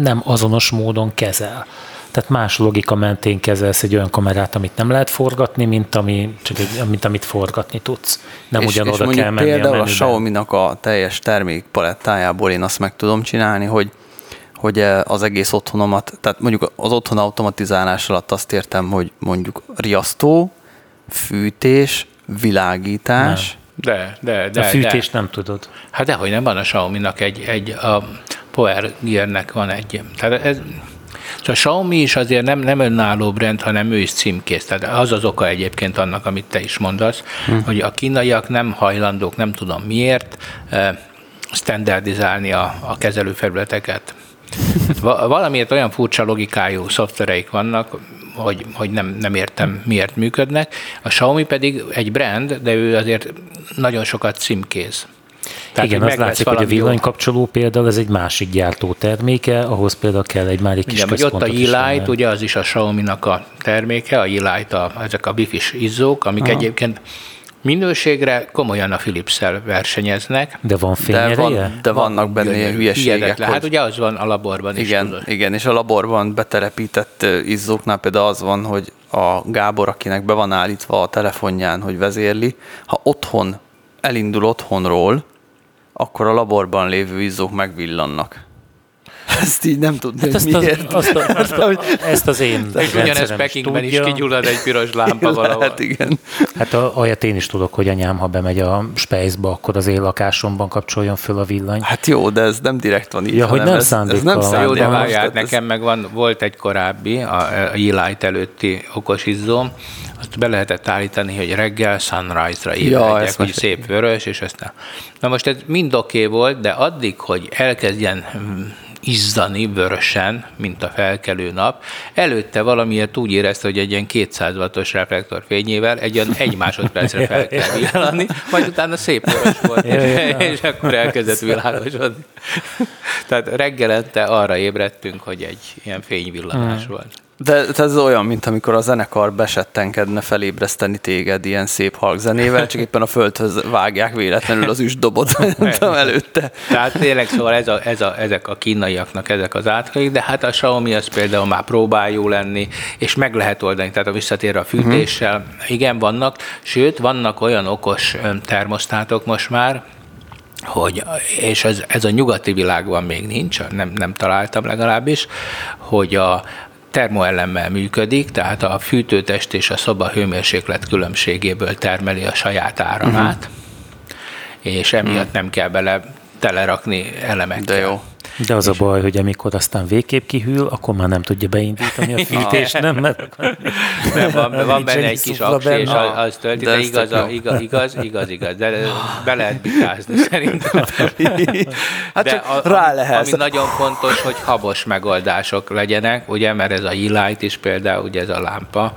nem azonos módon kezel. Tehát más logika mentén kezelsz egy olyan kamerát, amit nem lehet forgatni, mint, ami, csak egy, mint amit forgatni tudsz. Nem és, ugyanoda és kell menni például a, a Xiaomi-nak a teljes termékpalettájából én azt meg tudom csinálni, hogy hogy az egész otthonomat, tehát mondjuk az otthon automatizálás alatt azt értem, hogy mondjuk riasztó, fűtés, világítás, De, de, de. A fűtést de. nem tudod. Hát dehogy nem van a Xiaomi-nak egy, egy a Power Gear-nek van egy. Tehát ez, a Xiaomi is azért nem, nem önálló brand, hanem ő is címkész. Tehát az az oka egyébként annak, amit te is mondasz, hm. hogy a kínaiak nem hajlandók, nem tudom miért, standardizálni a, a kezelőfelületeket. Valamiért olyan furcsa logikájú szoftvereik vannak, hogy, hogy nem, nem értem, miért működnek. A Xiaomi pedig egy brand, de ő azért nagyon sokat címkéz. Tehát, Igen, az látszik, hogy a villanykapcsoló például ez egy másik gyártó terméke, ahhoz például kell egy másik kis Igen, ott a e-light, ugye az is a Xiaomi-nak a terméke, a e-light, a, ezek a wifi izzók, amik Aha. egyébként Minőségre komolyan a philips versenyeznek. De van fényereje? De, van, de vannak benne ilyen hülyeségek. Hogy... Hát ugye az van a laborban is. Igen, tudod. igen, és a laborban beterepített izzóknál például az van, hogy a Gábor, akinek be van állítva a telefonján, hogy vezérli, ha otthon elindul otthonról, akkor a laborban lévő izzók megvillannak. Ezt így nem tudni, hát ezt miért. Az, azt, azt, azt, ezt az én És ugyanez Pekingben is, kigyullad egy piros lámpa valahol. Hát igen. Hát a, olyat én is tudok, hogy anyám, ha bemegy a Spejzbe, akkor az én lakásomban kapcsoljon föl a villany. Hát jó, de ez nem direkt van így. Ja, hogy nem ez, ez nem szándékkal. Jó, de várjál, nekem meg van, volt egy korábbi, a, a e-light előtti okos izzóm, azt be lehetett állítani, hogy reggel sunrise-ra ébredjek, ja, hogy szép vörös, és aztán. Na most ez mind oké okay volt, de addig, hogy elkezdjen izzani vörösen, mint a felkelő nap. Előtte valamiért úgy érezte, hogy egy ilyen 200 wattos reflektor fényével egy ilyen egy másodpercre fel kell villanni, majd utána szép vörös volt, és akkor elkezdett világosodni. Tehát reggelente arra ébredtünk, hogy egy ilyen fényvillanás hmm. volt. De ez olyan, mint amikor a zenekar besettenkedne felébreszteni téged ilyen szép halkzenével, csak éppen a földhöz vágják véletlenül az üstdobot előtte. Tehát tényleg szóval ez a, ez a, ezek a kínaiaknak ezek az átkaik, de hát a Xiaomi az például már próbál jó lenni, és meg lehet oldani, tehát a visszatér a fűtéssel. Uh-huh. Igen, vannak, sőt, vannak olyan okos termosztátok most már, hogy, és ez, ez a nyugati világban még nincs, nem, nem találtam legalábbis, hogy a, termoellemmel működik, tehát a fűtőtest és a szoba hőmérséklet különbségéből termeli a saját áramát, uh-huh. és emiatt uh-huh. nem kell bele telerakni elemekkel. De jó. De az a baj, hogy amikor aztán végképp kihűl, akkor már nem tudja beindítani a fűtést, nem? Mert nem, van, van benne egy kis aksi, és az, az tölti, de, de igaz, a, igaz, igaz, igaz, igaz, de be lehet bikázni szerintem. Hát de a, rá lehet. Ami nagyon fontos, hogy habos megoldások legyenek, ugye, mert ez a e-light is például, ugye ez a lámpa,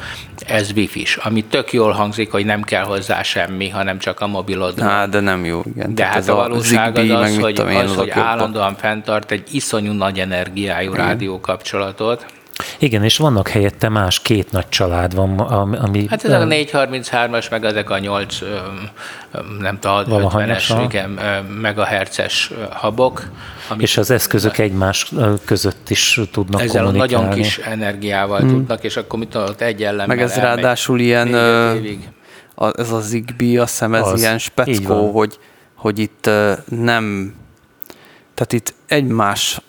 ez wifi-s, ami tök jól hangzik, hogy nem kell hozzá semmi, hanem csak a mobilod. Á, de nem jó, igen. De hát a valóság az az, hogy, az, hogy állandóan fenntart egy iszonyú nagy energiájú rádiókapcsolatot, igen, és vannak helyette más két nagy család van, ami... Hát ezek a 433-as, meg ezek a 8, nem tudom, 50-es, igen, megahertzes habok. És az eszközök egymás között is tudnak Ezzel kommunikálni. nagyon kis energiával hmm. tudnak, és akkor mit tudod, egy ellen Meg ez ráadásul ilyen, ez a Zigbee, azt hiszem ez az, ilyen speckó, hogy, hogy itt nem tehát itt egymás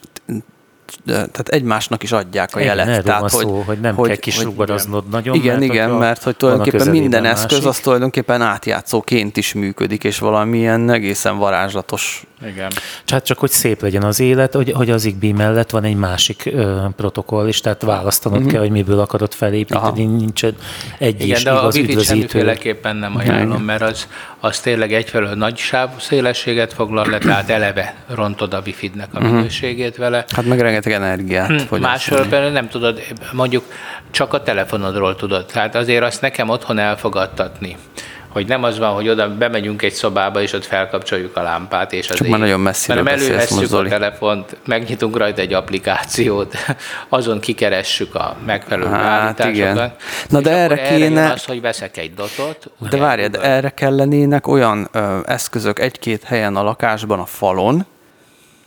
tehát egymásnak is adják a igen, jelet. Tehát, van hogy, szó, hogy nem hogy, kell kisrugoroznod nagyon. Igen, mert igen, mert hogy tulajdonképpen minden eszköz másik. az tulajdonképpen átjátszóként is működik, és valamilyen egészen varázslatos igen. Hát csak hogy szép legyen az élet, hogy, hogy az Zigbee mellett van egy másik ö, protokoll is, tehát választanod mm-hmm. kell, hogy miből akarod felépíteni, Aha. nincs egy Igen, is de igaz a wifi semmiféleképpen nem ajánlom, mert az, az tényleg egyfelől nagy sáv szélességet foglal le, tehát eleve rontod a wifi-nek a mhm. minőségét vele. Hát meg rengeteg energiát. Másról nem tudod, mondjuk csak a telefonodról tudod. Tehát azért azt nekem otthon elfogadtatni hogy nem az van, hogy oda bemegyünk egy szobába, és ott felkapcsoljuk a lámpát, és az Csak már nagyon messziről Hanem elővesszük a telefont, megnyitunk rajta egy applikációt, azon kikeressük a megfelelő hát, állításokat. Igen. Na de erre kéne... az, hogy veszek egy dotot. De várj, de erre kellenének olyan ö, eszközök egy-két helyen a lakásban a falon,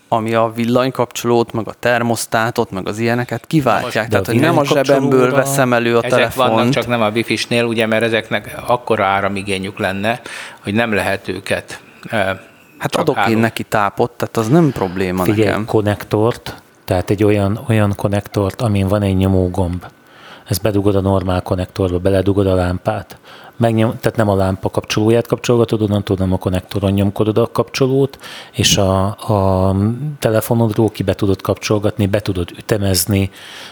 ami a villanykapcsolót, meg a termosztátot, meg az ilyeneket kiváltják. Tehát, hogy nem a zsebemből veszem elő a ezek telefont. vannak, csak nem a wifi-snél, ugye, mert ezeknek akkora áramigényük lenne, hogy nem lehet őket Hát adok álló. én neki tápot, tehát az nem probléma Figyelj, nekem. konnektort, tehát egy olyan, olyan konnektort, amin van egy nyomógomb. Ezt bedugod a normál konnektorba, beledugod a lámpát, megnyom, tehát nem a lámpa kapcsolóját kapcsolgatod, onnantól nem a konnektoron nyomkodod a kapcsolót, és a, a telefonodról ki be tudod kapcsolgatni, be tudod ütemezni,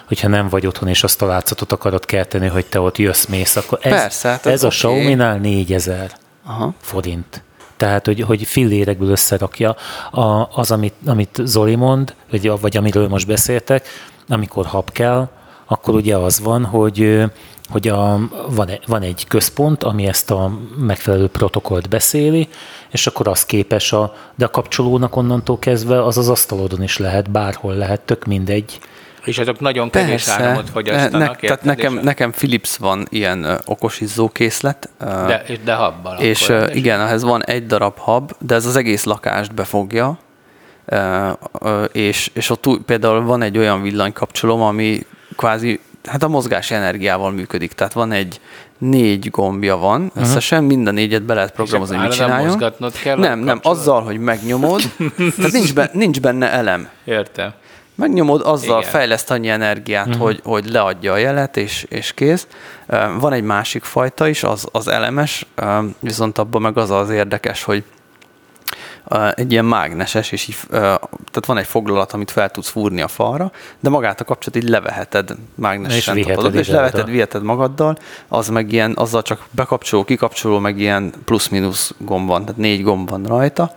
hogyha nem vagy otthon, és azt a látszatot akarod kelteni, hogy te ott jössz, mész, akkor ez, Persze, hát ez a okay. Xiaomi-nál 4000 Aha. forint. Tehát, hogy, hogy fillérekből összerakja a, az, amit, amit Zoli mond, vagy, vagy amiről most beszéltek, amikor hab kell, akkor ugye az van, hogy hogy a, van, van egy központ, ami ezt a megfelelő protokollt beszéli, és akkor az képes, a, de a kapcsolónak onnantól kezdve az az asztalodon is lehet, bárhol lehet, tök mindegy. És azok nagyon kevés áramot fogyasztanak. Ne, tehát nekem, nekem Philips van ilyen okos izzókészlet. De, de habbal. És akkor, igen, ehhez van egy darab hab, de ez az egész lakást befogja, és, és ott például van egy olyan villanykapcsolóm, ami kvázi hát a mozgás energiával működik. Tehát van egy négy gombja van, uh-huh. összesen mind a négyet be lehet programozni, hogy mit csináljon. Kell nem, nem, azzal, hogy megnyomod, tehát nincs, be, nincs benne elem. Értem. Megnyomod, azzal Igen. fejleszt annyi energiát, uh-huh. hogy, hogy leadja a jelet, és, és kész. Van egy másik fajta is, az, az elemes, viszont abban meg az az érdekes, hogy egy ilyen mágneses, és így, tehát van egy foglalat, amit fel tudsz fúrni a falra, de magát a kapcsolat így leveheted mágnesen, és, tapadod, és leveheted, viheted magaddal, az meg ilyen, azzal csak bekapcsoló, kikapcsoló, meg ilyen plusz-minusz gomb van, tehát négy gomb van rajta,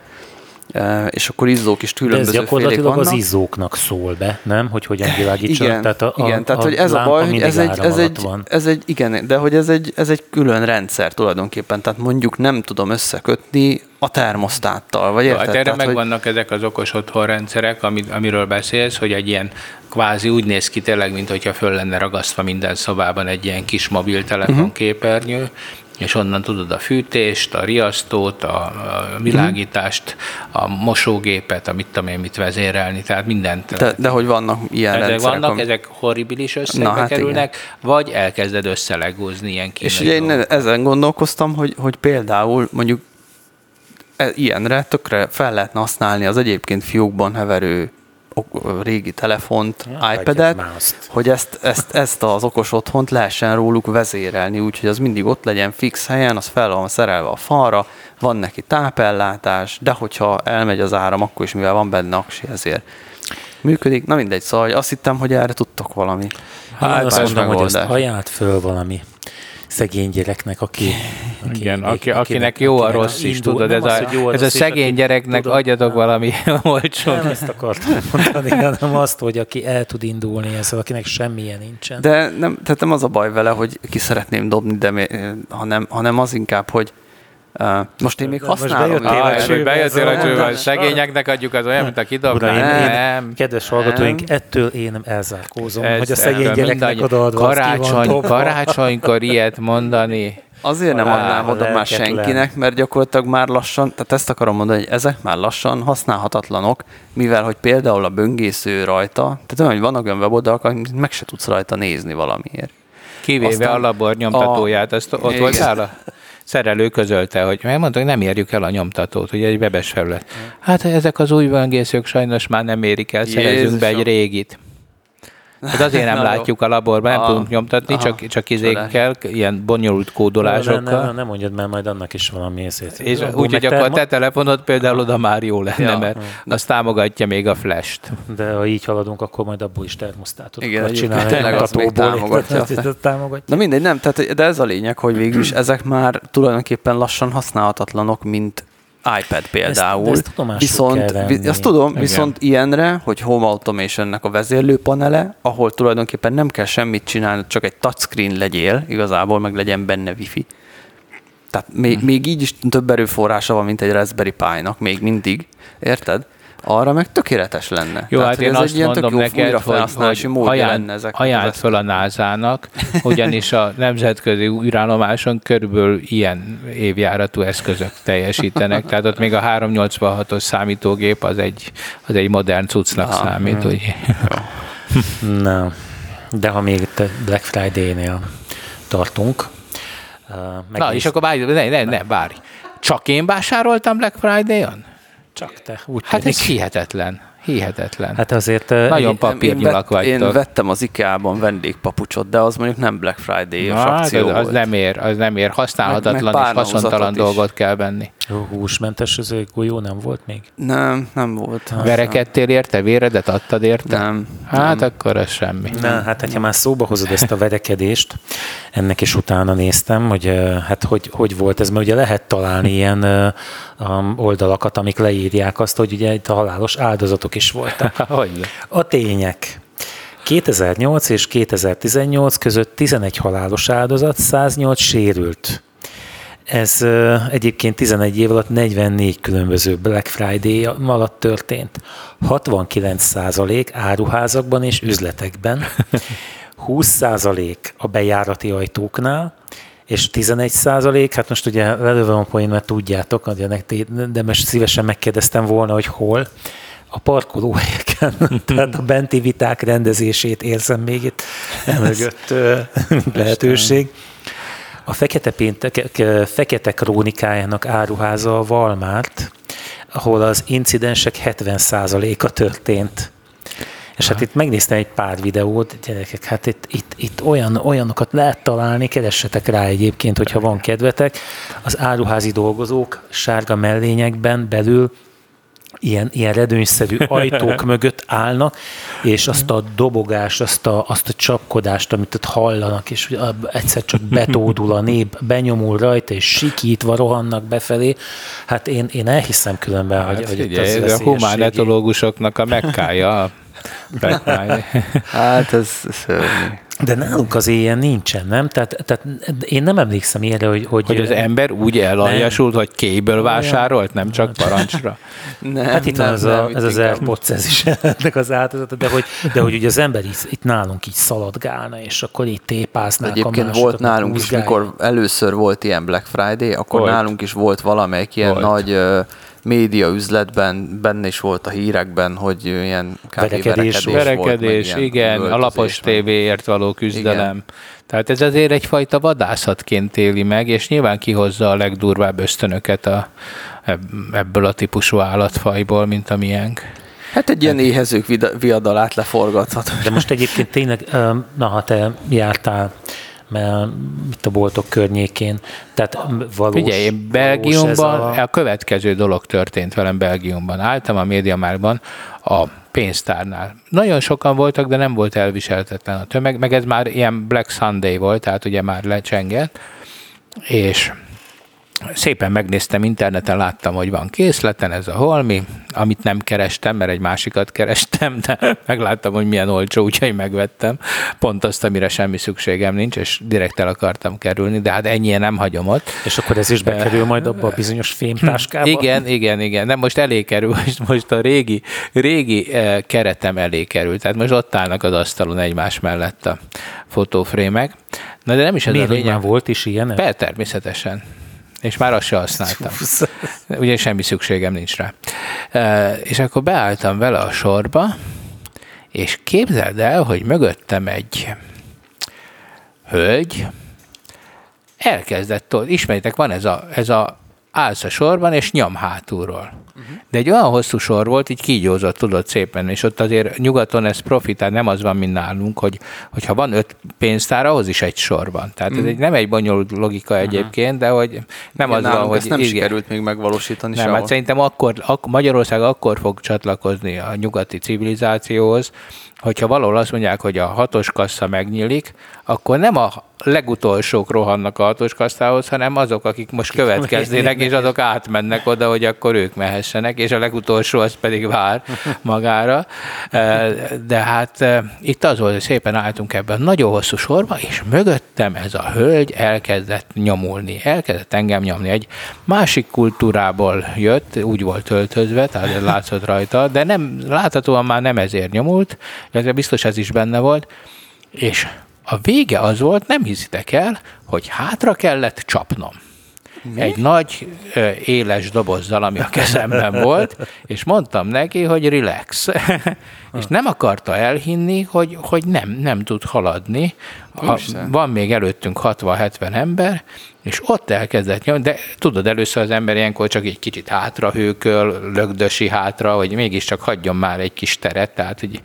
és akkor izzók is különböző De ez gyakorlatilag vannak. az izzóknak szól be, nem? Hogy hogyan világítson. Igen, tehát a, igen, tehát a hogy ez a baj, hogy ez egy, ez, egy, van. ez egy, igen, de hogy ez egy, ez egy külön rendszer tulajdonképpen, tehát mondjuk nem tudom összekötni a termosztáttal, vagy érted? Hát erre megvannak hogy... ezek az okos otthonrendszerek, amit, amiről beszélsz, hogy egy ilyen kvázi úgy néz ki tényleg, mint hogyha föl lenne ragasztva minden szobában egy ilyen kis mobiltelefon uh-huh. képernyő, és onnan tudod a fűtést, a riasztót, a, a világítást, a mosógépet, amit tudom én mit vezérelni, tehát mindent. De, de hogy vannak ilyen de rendszerek? Vannak, ami... ezek horribilis összegbe hát kerülnek, igen. vagy elkezded összelegózni ilyen kínai És ugye én ezen gondolkoztam, hogy, hogy például mondjuk e, ilyenre tökre fel lehetne használni az egyébként fiókban heverő régi telefont, ja, iPad-et, hogy ezt, ezt, ezt az okos otthont lehessen róluk vezérelni, úgyhogy az mindig ott legyen fix helyen, az fel van szerelve a falra, van neki tápellátás, de hogyha elmegy az áram, akkor is mivel van benne aksi, ezért működik. Na mindegy, szóval azt hittem, hogy erre tudtok valami. Hát, azt mondom, hogy azt ajánlt föl valami szegény gyereknek, aki... aki Igen, aki, akinek jó a rossz is, tudod, ez, a, a, ez a szegény gyereknek tudod, adjatok valami olcsó. Nem ezt akartam mondani, hanem azt, hogy aki el tud indulni ezzel, akinek semmilyen nincsen. De nem, tehát nem az a baj vele, hogy ki szeretném dobni, de hanem, hanem az inkább, hogy most én még használom. Most bejöttél, ah, bejöttél a. Segényeknek adjuk az olyan, mint a kidobnál. Nem. Kedves hallgatóink, ettől én nem elzárkózom, hogy a szegény gyereknek odaadva karácsony, Karácsonykor ilyet mondani. Azért nem adnám oda már senkinek, mert gyakorlatilag már lassan, tehát ezt akarom mondani, hogy ezek már lassan használhatatlanok, mivel hogy például a böngésző rajta, tehát olyan, hogy vannak olyan weboldalak, amit meg se tudsz rajta nézni valamiért. Kivéve Aztán a labor nyomtatóját, a... ezt ott voltál? Szerelő közölte, hogy megmondta, hogy nem érjük el a nyomtatót, ugye egy webes felület. Hát ezek az új böngészők sajnos már nem érik el, szerezünk be egy régit. Hát azért nem látjuk a laborban, nem a, tudunk nyomtatni, aha, csak, csak izékkel, ilyen bonyolult kódolásokkal. Nem, nem, nem mondjad, mert majd annak is valami észét. És úgy, hogy akkor a te telefonod például oda már jó lenne, ja, mert de, azt támogatja még a flash-t. De ha így haladunk, akkor majd abból is termosztátot Igen, csinálni. Tényleg az még támogatja. támogatja. Na mindegy, nem, tehát, de ez a lényeg, hogy végül is ezek már tulajdonképpen lassan használhatatlanok, mint iPad például. Ezt, de ezt viszont, azt tudom, Igen. viszont ilyenre, hogy Home Automation-nek a vezérlőpanele, ahol tulajdonképpen nem kell semmit csinálni, csak egy touchscreen legyél, igazából meg legyen benne wifi. Tehát még, hmm. még így is több erőforrása van, mint egy Raspberry Pi-nak, még mindig, érted? Arra meg tökéletes lenne. Jó, Tehát, hát én azt mondom neked, hogy, hogy ajánl, ezek ajánlt fel a NASA-nak, ugyanis a nemzetközi űrállomáson körülbelül ilyen évjáratú eszközök teljesítenek, tehát ott még a 386-os számítógép az egy, az egy modern cuccnak ah, számít. Hmm. Hogy... Na, de ha még Black Friday-nél tartunk, uh, Na, és akkor várj, ne, ne, ne, várj. Csak én vásároltam Black Friday-on? Csak te. Úgy hát tűnik. ez hihetetlen. Hihetetlen. Hát azért... Nagyon papírnyulak vagytok. Én vettem az IKEA-ban vendégpapucsot, de az mondjuk nem Black Friday Na, akció az, az nem ér, az nem ér. Használhatatlan meg, meg és haszontalan dolgot kell venni. Húsmentes az jó nem volt még? Nem, nem volt. Verekedtél érte? Véredet adtad érte? Nem. Hát nem. akkor ez semmi. Na, hát ha már szóba hozod ezt a verekedést, ennek is utána néztem, hogy hát hogy, hogy volt ez, mert ugye lehet találni ilyen oldalakat, amik leírják azt, hogy ugye itt a halálos áldozatok is voltak. a tények. 2008 és 2018 között 11 halálos áldozat, 108 sérült. Ez egyébként 11 év alatt 44 különböző Black Friday alatt történt. 69 százalék áruházakban és üzletekben, 20 százalék a bejárati ajtóknál, és 11 százalék, hát most ugye lelövöm a poén, mert tudjátok, de most szívesen megkérdeztem volna, hogy hol, a parkolóhelyeken, tehát a benti viták rendezését érzem még itt mögött lehetőség. A Fekete, Péntek, Fekete Krónikájának áruháza a Walmart, ahol az incidensek 70%-a történt. És hát itt megnéztem egy pár videót, gyerekek, hát itt, itt, itt olyan, olyanokat lehet találni, keressetek rá egyébként, hogyha van kedvetek. Az áruházi dolgozók sárga mellényekben belül ilyen, ilyen redőnyszerű ajtók mögött állnak, és azt a dobogást, azt a, azt a csapkodást, amit ott hallanak, és egyszer csak betódul a nép, benyomul rajta, és sikítva rohannak befelé. Hát én, én elhiszem különben, hát, hogy, hogy ez a humán etológusoknak a mekkája. hát ez, ez de nálunk az ilyen nincsen, nem? Tehát, tehát én nem emlékszem ilyenre, hogy... Hogy, hogy az ember úgy elaljasult, hogy kéből vásárolt, nem csak parancsra? nem, hát itt nem, van ez, nem, a, ez az AirPods, ez is ennek az áldozata, de hogy, de hogy ugye az ember itt, itt nálunk így szaladgálna, és akkor így tépáznák Egyébként a volt nálunk is, mikor először volt ilyen Black Friday, akkor volt. nálunk is volt valamelyik ilyen volt. nagy média üzletben benne is volt a hírekben, hogy ilyen verekedés, verekedés, verekedés volt, igen, a lapos tévéért való küzdelem. Igen. Tehát ez azért egyfajta vadászatként éli meg, és nyilván kihozza a legdurvább ösztönöket a, ebből a típusú állatfajból, mint a miénk. Hát egy ilyen éhezők viadalát leforgathat. De most egyébként tényleg, na ha te jártál itt a boltok környékén. Tehát valós, Figyelj, én Belgiumban a... a következő dolog történt velem Belgiumban. Álltam a médiamárban a pénztárnál. Nagyon sokan voltak, de nem volt elviselhetetlen a tömeg, meg ez már ilyen Black Sunday volt, tehát ugye már lecsengett, és szépen megnéztem interneten, láttam, hogy van készleten ez a holmi, amit nem kerestem, mert egy másikat kerestem, de megláttam, hogy milyen olcsó, úgyhogy megvettem. Pont azt, amire semmi szükségem nincs, és direkt el akartam kerülni, de hát ennyien nem hagyom ott. És akkor ez is bekerül majd abba a bizonyos fémtáskába? Igen, igen, igen. Nem, most elé kerül, most, most a régi, régi eh, keretem elé kerül. Tehát most ott állnak az asztalon egymás mellett a fotófrémek. Na de nem is ez Miért a lényeg. volt is ilyen? Per, természetesen és már azt se használtam. Ugye semmi szükségem nincs rá. És akkor beálltam vele a sorba, és képzeld el, hogy mögöttem egy hölgy, elkezdett, ismeritek, van ez a, ez a állsz a sorban, és nyom hátulról. Uh-huh. De egy olyan hosszú sor volt, így kígyózott, tudod szépen, és ott azért nyugaton ez profitál, nem az van, mint nálunk, hogy, hogyha van öt pénztár, ahhoz is egy sor van. Tehát uh-huh. ez egy, nem egy bonyolult logika uh-huh. egyébként, de hogy nem igen, az van, hogy... nem igen, sikerült még megvalósítani Nem, hát szerintem akkor, ak- Magyarország akkor fog csatlakozni a nyugati civilizációhoz, hogyha valahol azt mondják, hogy a hatos kassa megnyílik, akkor nem a legutolsók rohannak a hatos kasszához, hanem azok, akik most következnének, és azok átmennek oda, hogy akkor ők mehessenek, és a legutolsó az pedig vár magára. De hát itt az volt, hogy szépen álltunk ebben nagyon hosszú sorba, és mögöttem ez a hölgy elkezdett nyomulni, elkezdett engem nyomni. Egy másik kultúrából jött, úgy volt öltözve, tehát látszott rajta, de nem, láthatóan már nem ezért nyomult, illetve biztos ez is benne volt, és a vége az volt, nem hiszitek el, hogy hátra kellett csapnom. Mi? egy nagy, éles dobozzal, ami a kezemben volt, és mondtam neki, hogy relax. és nem akarta elhinni, hogy, hogy nem, nem tud haladni. A, van még előttünk 60-70 ember, és ott elkezdett nyomni, de tudod, először az ember ilyenkor csak egy kicsit hátra hőköl, lögdösi hátra, hogy mégiscsak hagyjon már egy kis teret, tehát hogy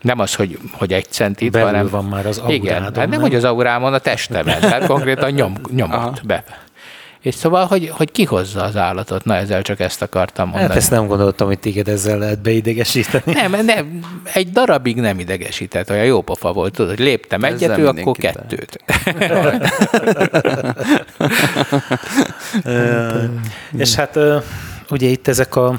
nem az, hogy, hogy egy centit, Belül hanem... van már az aurádon, Igen, hát nem, nem, hogy az aurámon, a testemet, tehát konkrétan nyom, nyomott be. És szóval, hogy, hogy kihozza az állatot, na ezzel csak ezt akartam mondani. Hát ezt nem gondoltam, hogy téged ezzel lehet beidegesíteni. Nem, nem, egy darabig nem idegesített, olyan jó pofa volt, tudod, hogy léptem egyet, ő akkor kettőt. és hát ugye itt ezek a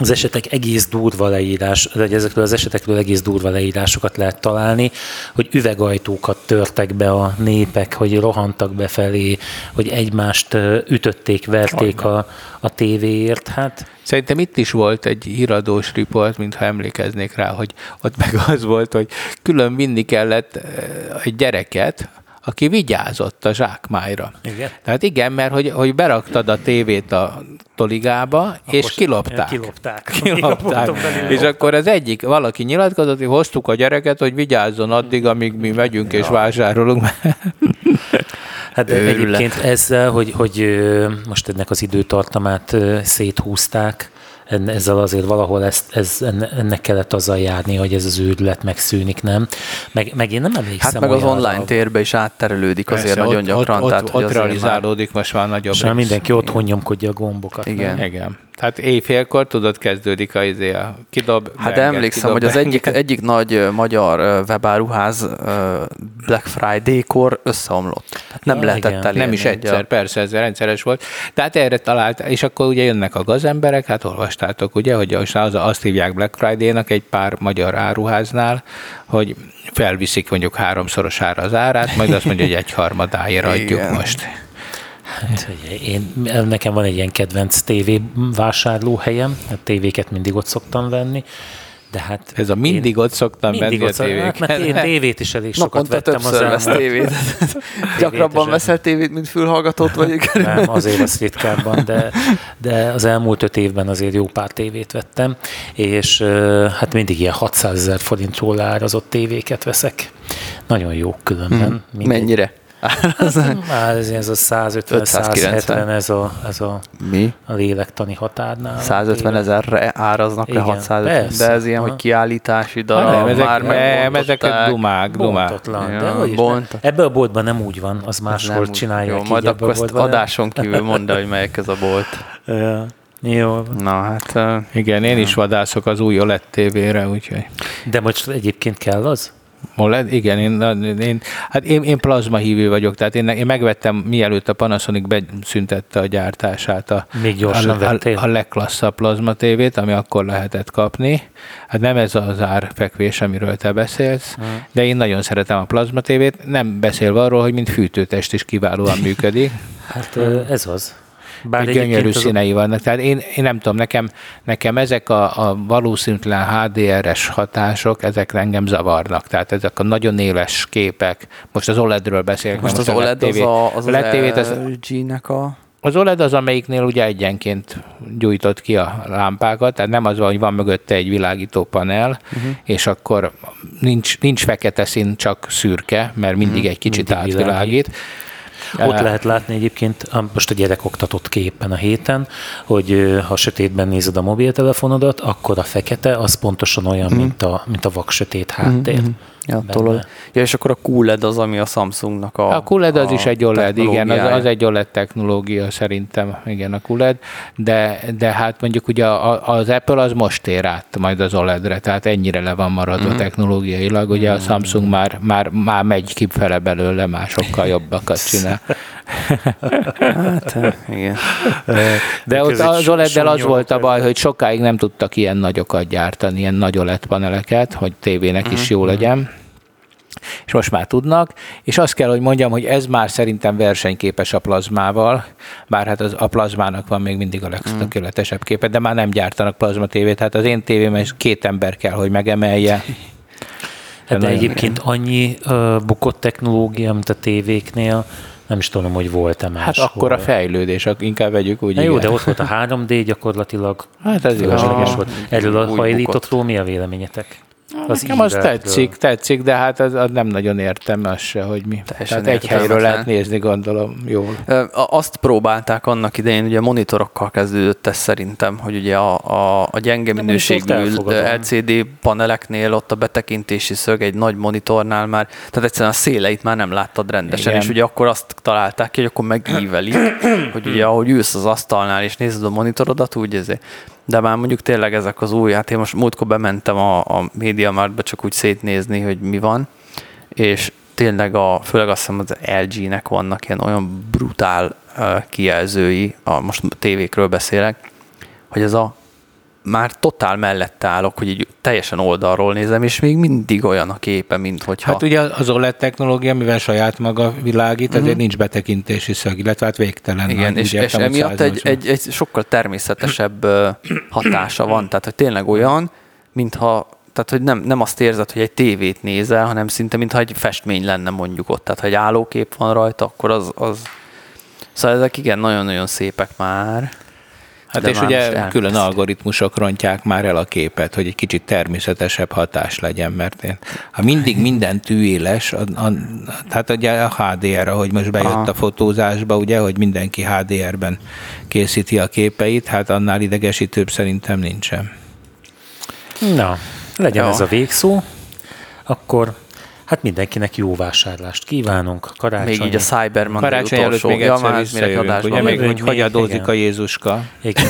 az esetek egész durva leírás, vagy ezekről az esetekről egész durva leírásokat lehet találni, hogy üvegajtókat törtek be a népek, hogy rohantak befelé, hogy egymást ütötték, verték a, a tévéért. Hát Szerintem itt is volt egy híradós riport, mintha emlékeznék rá, hogy ott meg az volt, hogy külön vinni kellett egy gyereket, aki vigyázott a zsákmájra. Igen. Tehát igen, mert hogy, hogy beraktad a tévét a toligába, akkor és kilopták. Kilopták. kilopták. és akkor az egyik, valaki nyilatkozott, hogy hoztuk a gyereket, hogy vigyázzon addig, amíg mi megyünk ja. és vásárolunk. Hát de egyébként ezzel, hogy, hogy most ennek az időtartamát széthúzták, ezzel azért valahol ezt, ez, ennek kellett azzal járni, hogy ez az őrület megszűnik, nem? Meg, meg én nem emlékszem Hát meg az online térbe is átterelődik azért Persze, nagyon ott, gyakran. Ott, tehát, ott, ott realizálódik már... most már nagyobb. És mindenki otthon nyomkodja a gombokat. Igen. Igen. Tehát éjfélkor tudod, kezdődik a, izé, a kidob. Hát de emlékszem, kidob, hogy az egyik, egyik nagy magyar webáruház Black Friday-kor összeomlott. Hát nem ja, lehetett elérni. Nem is egyszer, a... persze, ez rendszeres volt. Tehát erre talált, és akkor ugye jönnek a gazemberek, hát olvastátok, ugye, hogy az, azt hívják Black Friday-nak egy pár magyar áruháznál, hogy felviszik mondjuk háromszorosára az árát, majd azt mondja, hogy egy harmadáért adjuk most. Hát, én, nekem van egy ilyen kedvenc TV vásárlóhelyem, a tévéket mindig ott szoktam venni, de hát Ez a mindig én, ott szoktam mindig venni ott a tévéket. Hát, mert én tévét is elég sokat Naponta vettem az elmúlt. tévét. Gyakrabban veszel tévét, mint fülhallgatót vagy? Nem, azért az ritkábban, de, de az elmúlt öt évben azért jó pár tévét vettem, és hát mindig ilyen 600 ezer forintról árazott tévéket veszek. Nagyon jó különben. Hmm. Mennyire? Már ez, ez a 150-170, ez a, ez a, Mi? a lélektani határnál. 150 ezerre áraznak le 650, persze. de ez ilyen, hogy kiállítási darab, nem, ezek, már nem, ezek dumák, dumák. Ja, de bont. Ebben a boltban nem úgy van, az máshol csinálja. Jó, majd akkor ezt adáson kívül mondd hogy melyik ez a bolt. Ja. Jó. Na hát... Uh, igen, én is vadászok az új OLED tévére, úgyhogy... De most egyébként kell az? OLED? Igen, én, én, hát én, én plazma hívő vagyok, tehát én, én megvettem, mielőtt a Panasonic beszüntette a gyártását a, Még gyorsan a, vettél? a, a legklasszabb plazma tévét, ami akkor lehetett kapni. Hát nem ez az árfekvés, amiről te beszélsz, hmm. de én nagyon szeretem a plazma tévét, nem beszélve arról, hogy mint fűtőtest is kiválóan működik. Hát ez az. Bár gyönyörű színei vannak. Tehát én, én nem tudom, nekem, nekem ezek a, a valószínűtlen HDR-es hatások, ezek engem zavarnak. Tehát ezek a nagyon éles képek. Most az OLED-ről beszélek. Most, most az OLED az, a, az, LED az, az LG-nek a... Az OLED az, amelyiknél ugye egyenként gyújtott ki a lámpákat, tehát nem az van, hogy van mögötte egy világító panel, uh-huh. és akkor nincs, nincs fekete szín, csak szürke, mert mindig uh-huh. egy kicsit mindig átvilágít. Világít. Ott lehet látni egyébként, most a gyerek oktatott képen a héten, hogy ha sötétben nézed a mobiltelefonodat, akkor a fekete az pontosan olyan, mm. mint, a, mint a vak sötét háttér. Mm-hmm. Ja, tolod. ja, és akkor a QLED az, ami a Samsungnak a A QLED az a is egy OLED, igen, az, az egy OLED technológia szerintem, igen, a QLED, de, de hát mondjuk ugye az Apple az most ér át majd az OLED-re, tehát ennyire le van maradva mm-hmm. technológiailag, ugye a mhm. Samsung már, már, már megy kifele belőle, már sokkal jobbakat csinál. hát, igen. De ott az OLED-del az volt a baj, hogy sokáig nem tudtak ilyen nagyokat gyártani, ilyen nagy OLED paneleket, hogy tévének is mhm. jó legyen és most már tudnak, és azt kell, hogy mondjam, hogy ez már szerintem versenyképes a plazmával, bár hát az, a plazmának van még mindig a legtökéletesebb képe, de már nem gyártanak plazma tévét, hát az én tévém két ember kell, hogy megemelje. Hát de egyébként annyi uh, bukott technológia, mint a tévéknél, Nem is tudom, hogy volt-e más. Hát akkor a fejlődés, inkább vegyük úgy. Na jó, de ott volt a 3D gyakorlatilag. Hát ez igazságos volt. Erről a hajlítottról mi a véleményetek? Az Nekem az tetszik, tetszik, de hát az, az nem nagyon értem azt se, hogy mi. Teljesen Tehát egy helyről lehet nézni, gondolom, jól. Azt próbálták annak idején, ugye monitorokkal kezdődött ez szerintem, hogy ugye a, a, a gyenge minőségű LCD paneleknél ott a betekintési szög egy nagy monitornál már, tehát egyszerűen a széleit már nem láttad rendesen, Igen. és ugye akkor azt találták ki, hogy akkor megíveli, hogy ugye ahogy ülsz az asztalnál és nézed a monitorodat, úgy ezért de már mondjuk tényleg ezek az új, hát én most múltkor bementem a, a MediaMarktba csak úgy szétnézni, hogy mi van, és tényleg a, főleg azt hiszem az LG-nek vannak ilyen olyan brutál uh, kijelzői, a, most tévékről beszélek, hogy ez a már totál mellette állok, hogy így teljesen oldalról nézem, és még mindig olyan a képe, mint hogyha... Hát ugye az OLED technológia, mivel saját maga világít, ezért uh-huh. nincs betekintési szög, illetve hát végtelen. Igen, és, és emiatt egy, egy, egy sokkal természetesebb hatása van, tehát hogy tényleg olyan, mintha tehát, hogy nem, nem azt érzed, hogy egy tévét nézel, hanem szinte, mintha egy festmény lenne mondjuk ott. Tehát, ha egy állókép van rajta, akkor az, az... Szóval ezek igen, nagyon-nagyon szépek már. Hát és ugye külön algoritmusok rontják már el a képet, hogy egy kicsit természetesebb hatás legyen, mert én, ha mindig minden tűéles, a, a, tehát ugye a HDR, ahogy most bejött Aha. a fotózásba, ugye, hogy mindenki HDR-ben készíti a képeit, hát annál idegesítőbb szerintem nincsen. Na, legyen ja. ez a végszó, akkor Hát mindenkinek jó vásárlást kívánunk. Karácsony. Még így a Cyberman Karácsony előtt még egyszer ja, visszajövünk, ugye még, hogy hogy adózik a Jézuska. Igen.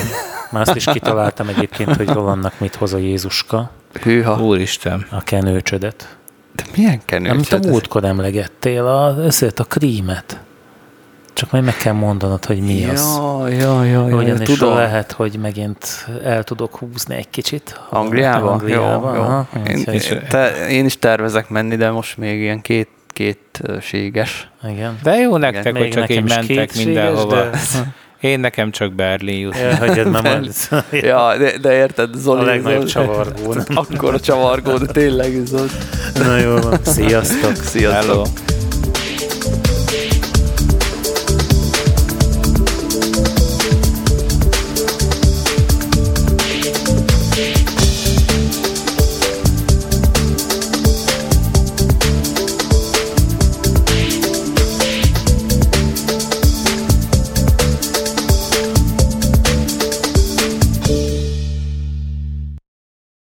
Már azt is kitaláltam egyébként, hogy Rolandnak mit hoz a Jézuska. Hűha. Úristen. A kenőcsödet. De milyen kenőcsödet? Amit a múltkor emlegettél, a, ezért a krímet. Csak majd meg kell mondanod, hogy mi ja, az. Ja, ja, ja, Ugyanis tudom. lehet, hogy megint el tudok húzni egy kicsit. Angliába? Angliába. Jó, Aha, jó. Én, én, te, én is tervezek menni, de most még ilyen két kétséges. Igen. De jó nektek, Igen, hogy csak így mentek mindenhova. De... Én nekem csak Berlin jut. Ja, hagyjad már ja, de, de érted, Zoli. A legnagyobb csavargó. Akkor a csavargó, de tényleg Zoli. Na jó van. Sziasztok. Sziasztok. Hello.